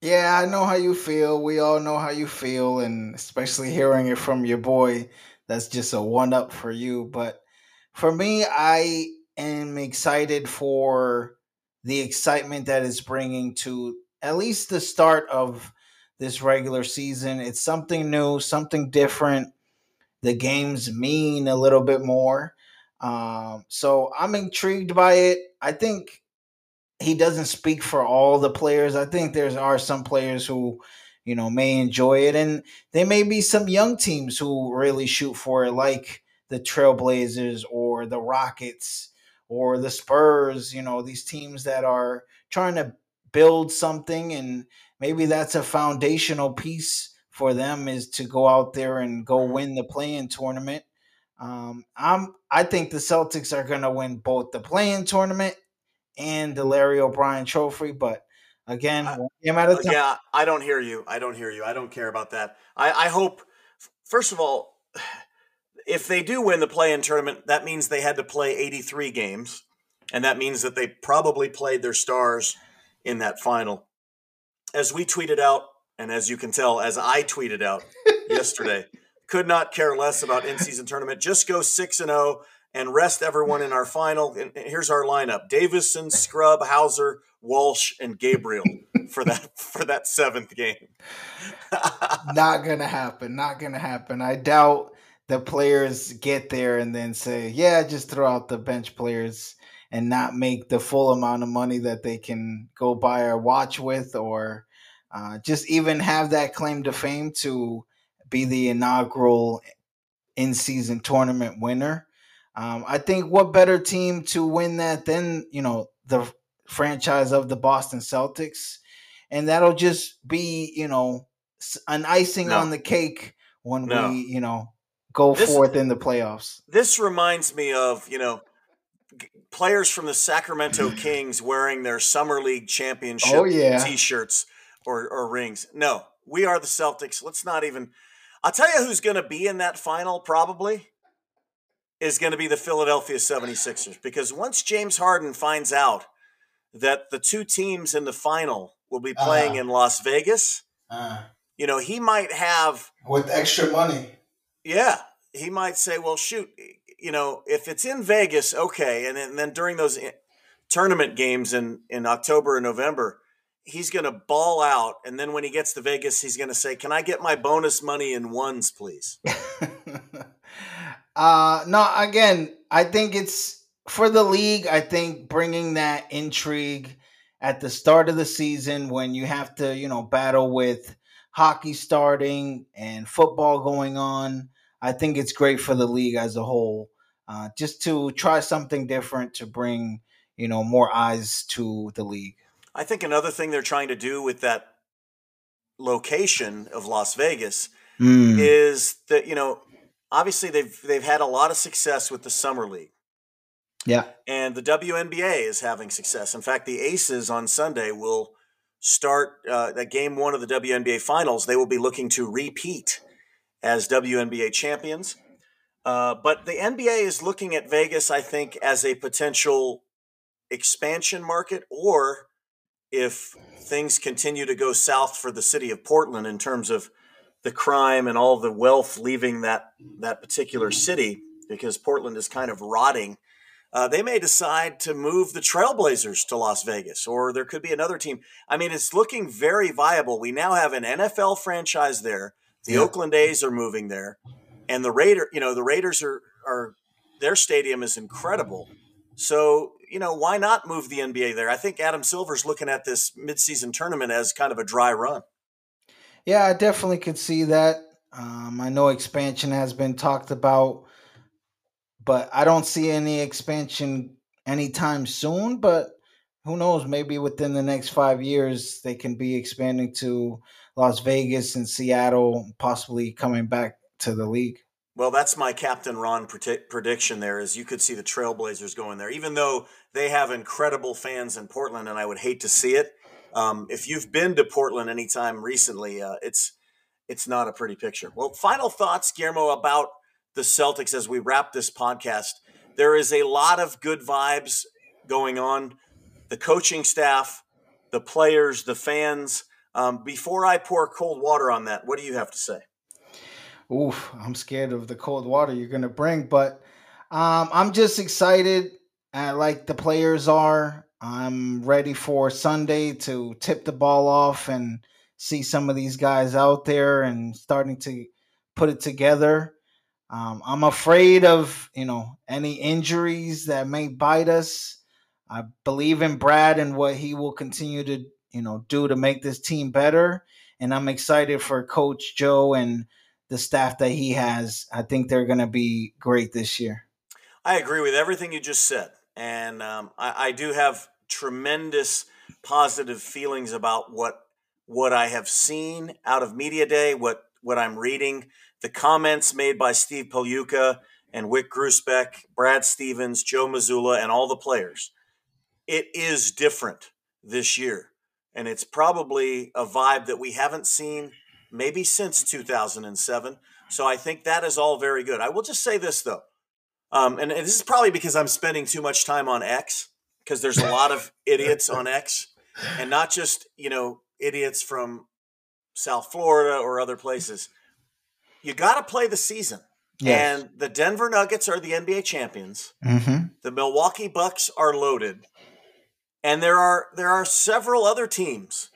[SPEAKER 2] Yeah i know how you feel. We all know how you feel and especially hearing it from your boy that's just a one up for you. But for me i am excited for the excitement that is bringing to at least the start of this regular season. It's something new something different the games mean a little bit more. Um, so I'm intrigued by it. I think he doesn't speak for all the players. I think there are some players who, you know, may enjoy it, and there may be some young teams who really shoot for it, like the Trailblazers or the Rockets or the Spurs. You know, these teams that are trying to build something, and maybe that's a foundational piece for them is to go out there and go win the play-in tournament. Um, I'm I think the Celtics are going to win both the play-in tournament and the Larry O'Brien Trophy, but again,
[SPEAKER 1] Yeah, I don't hear you. I don't hear you. I don't care about that. I, I hope. First of all, <sighs> if they do win the play-in tournament, that means they had to play 83 games, and that means that they probably played their stars in that final. As we tweeted out and as you can tell, as I tweeted out <laughs> yesterday, could not care less about in season tournament. Just go 6 and 0 and rest everyone in our final. And here's our lineup Davison, Scrub, Hauser, Walsh, and Gabriel for that <laughs> for that seventh game. <laughs>
[SPEAKER 2] not gonna happen. Not gonna happen. I doubt the players get there and then say, "Yeah, just throw out the bench players and not make the full amount of money that they can go buy a watch with or uh, just even have that claim to fame to be the inaugural in season tournament winner. Um, I think what better team to win that than, you know, the franchise of the Boston Celtics. And that'll just be, you know, an icing no. on the cake when no. we, you know, go this, forth in the playoffs.
[SPEAKER 1] This reminds me of, you know, players from the Sacramento <clears throat> Kings wearing their summer league championship oh, yeah. t-shirts or, or rings. No, we are the Celtics. Let's not even. I'll tell you who's going to be in that final probably is going to be the Philadelphia 76ers because once James Harden finds out that the two teams in the final will be playing uh, in Las Vegas, uh, you know, he might have
[SPEAKER 2] with extra money.
[SPEAKER 1] Yeah, he might say, "Well, shoot, you know, if it's in Vegas, okay." And then, and then during those eh, tournament games in in October and November, he's going to ball out and then when he gets to Vegas he's going to say, "Can I get my bonus money in ones, please?" <laughs>
[SPEAKER 2] uh no, again, I think it's for the league, I think bringing that intrigue at the start of the season when you have to, you know, battle with hockey starting and football going on. I think it's great for the league as a whole, uh, just to try something different to bring you know more eyes to the league.
[SPEAKER 1] I think another thing they're trying to do with that location of Las Vegas mm. is that you know obviously they've they've had a lot of success with the summer league.
[SPEAKER 2] Yeah.
[SPEAKER 1] And the WNBA is having success. In fact, the Aces on Sunday will start uh, that game one of the WNBA finals. They will be looking to repeat as WNBA champions. Uh, but the NBA is looking at Vegas, I think, as a potential expansion market, or if things continue to go south for the city of Portland in terms of the crime and all the wealth leaving that that particular city, because Portland is kind of rotting uh, they may decide to move the Trailblazers to Las Vegas, or there could be another team. I mean, it's looking very viable. We now have an NFL franchise there. The yeah. Oakland A's are moving there, and the Raider, you know, the Raiders are are their stadium is incredible. So you know, why not move the NBA there? I think Adam Silver's looking at this midseason tournament as kind of a dry run.
[SPEAKER 2] Yeah, I definitely could see that. Um, I know expansion has been talked about but I don't see any expansion anytime soon. But who knows? Maybe within the next five years, they can be expanding to Las Vegas and Seattle, possibly coming back to the league.
[SPEAKER 1] Well, that's my Captain Ron prediction. There is you could see the Trailblazers going there, even though they have incredible fans in Portland, and I would hate to see it. Um, if you've been to Portland anytime recently, uh, it's it's not a pretty picture. Well, final thoughts, Guillermo, about the Celtics as we wrap this podcast. There is a lot of good vibes going on. The coaching staff, the players, the fans. Um, before I pour cold water on that, what do you have to say?
[SPEAKER 2] Oof, I'm scared of the cold water you're going to bring, but um, I'm just excited, like the players are. I'm ready for Sunday to tip the ball off and see some of these guys out there and starting to put it together. Um, I'm afraid of you know any injuries that may bite us. I believe in Brad and what he will continue to you know do to make this team better, and I'm excited for Coach Joe and the staff that he has. I think they're going to be great this year.
[SPEAKER 1] I agree with everything you just said, and um, I, I do have tremendous positive feelings about what what I have seen out of media day, what what I'm reading the comments made by Steve Pagliuca and Wyc Grousbeck, Brad Stevens, Joe Mazzulla, and all the players. It is different this year. And it's probably a vibe that we haven't seen maybe since 2007. So I think that is all very good. I will just say this, though. Um, and, and this is probably because I'm spending too much time on X, because there's a lot of <laughs> idiots on X, and not just, you know, idiots from South Florida or other places you got to play the season. Yes. And the Denver Nuggets are the NBA champions.
[SPEAKER 2] Mm-hmm.
[SPEAKER 1] The Milwaukee Bucks are loaded, and there are there are several other teams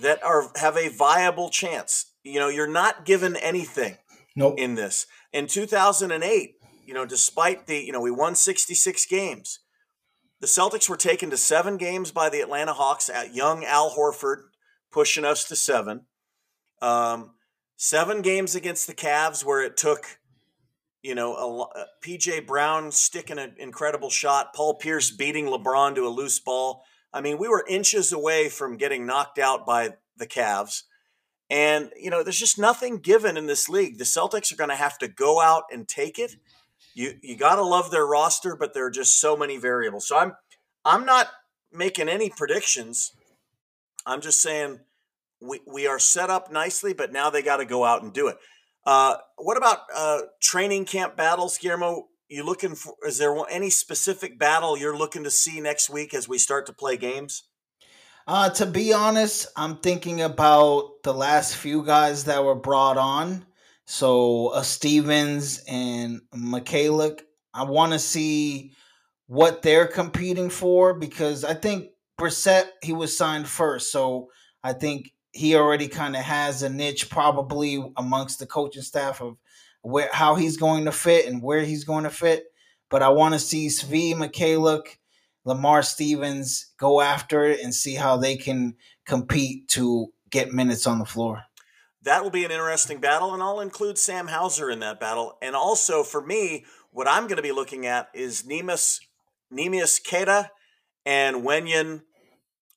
[SPEAKER 1] that are have a viable chance. You know, you're not given anything
[SPEAKER 2] nope.
[SPEAKER 1] in this. In 2008, you know, despite the you know we won 66 games, the Celtics were taken to seven games by the Atlanta Hawks at young Al Horford, pushing us to seven. Um, seven games against the Cavs where it took, you know, a, a uh, PJ Brown sticking an incredible shot, Paul Pierce beating LeBron to a loose ball. I mean, we were inches away from getting knocked out by the Cavs. And, you know, there's just nothing given in this league. The Celtics are going to have to go out and take it. You you got to love their roster, but there are just so many variables. So I'm I'm not making any predictions. I'm just saying we, we are set up nicely, but now they got to go out and do it. Uh, what about uh, training camp battles, Guillermo? You looking for? Is there any specific battle you're looking to see next week as we start to play games?
[SPEAKER 2] Uh, to be honest, I'm thinking about the last few guys that were brought on. So uh, Stevens and Mykhailiuk. I want to see what they're competing for because I think Brissett he was signed first, so I think he already kind of has a niche probably amongst the coaching staff of where how he's going to fit and where he's going to fit. But I want to see Svi Mykhailiuk, Lamar Stevens go after it and see how they can compete to get minutes on the floor.
[SPEAKER 1] that will be an interesting battle, and I'll include Sam Hauser in that battle. And also for me, what I'm going to be looking at is Neemias Neemias Queta and Wenyen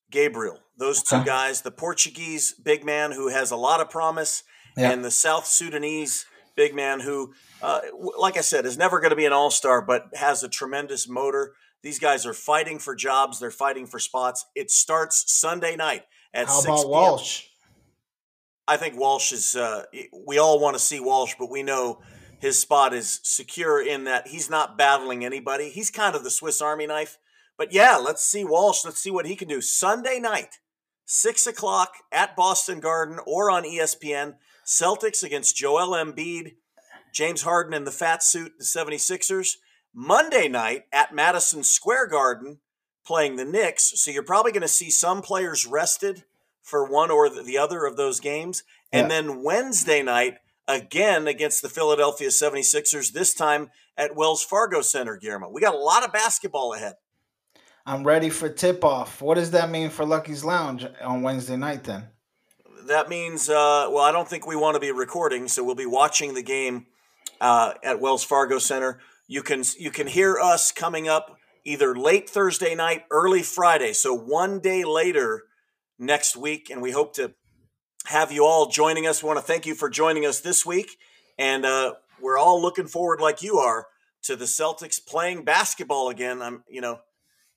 [SPEAKER 1] Gabriel. Those two
[SPEAKER 2] Okay.
[SPEAKER 1] guys, the Portuguese big man who has a lot of promise,
[SPEAKER 2] Yeah.
[SPEAKER 1] and the South Sudanese big man who, uh, like I said, is never going to be an all star, but has a tremendous motor. These guys are fighting for jobs. They're fighting for spots. It starts Sunday night at
[SPEAKER 2] How
[SPEAKER 1] 6
[SPEAKER 2] about
[SPEAKER 1] p.m.
[SPEAKER 2] Walsh?
[SPEAKER 1] I think Walsh is. Uh, we all want to see Walsh, but we know his spot is secure in that he's not battling anybody. He's kind of the Swiss Army knife. But yeah, let's see Walsh. Let's see what he can do Sunday night, six o'clock at Boston Garden or on ESPN. Celtics against Joel Embiid, James Harden in the fat suit, the 76ers. Monday night at Madison Square Garden playing the Knicks. So you're probably going to see some players rested for one or the other of those games. And then Wednesday night, again against the Philadelphia 76ers, this time at Wells Fargo Center, Guillermo. We got a lot of basketball ahead.
[SPEAKER 2] I'm ready for tip off. What does that mean for Lucky's Lounge on Wednesday night then?
[SPEAKER 1] That means, uh, well, I don't think we want to be recording, so we'll be watching the game uh, at Wells Fargo Center. You can you can hear us coming up either late Thursday night, early Friday, so one day later next week, and we hope to have you all joining us. We want to thank you for joining us this week, and uh, we're all looking forward, like you are, to the Celtics playing basketball again. I'm, you know,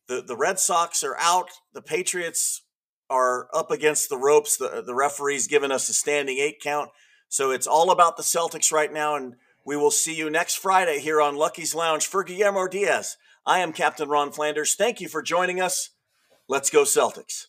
[SPEAKER 1] the the Red Sox are out. The Patriots are up against the ropes. The the referee's given us a standing eight count. So it's all about the Celtics right now, and we will see you next Friday here on Lucky's Lounge for Guillermo Diaz. I am Captain Ron Flanders. Thank you for joining us. Let's go Celtics.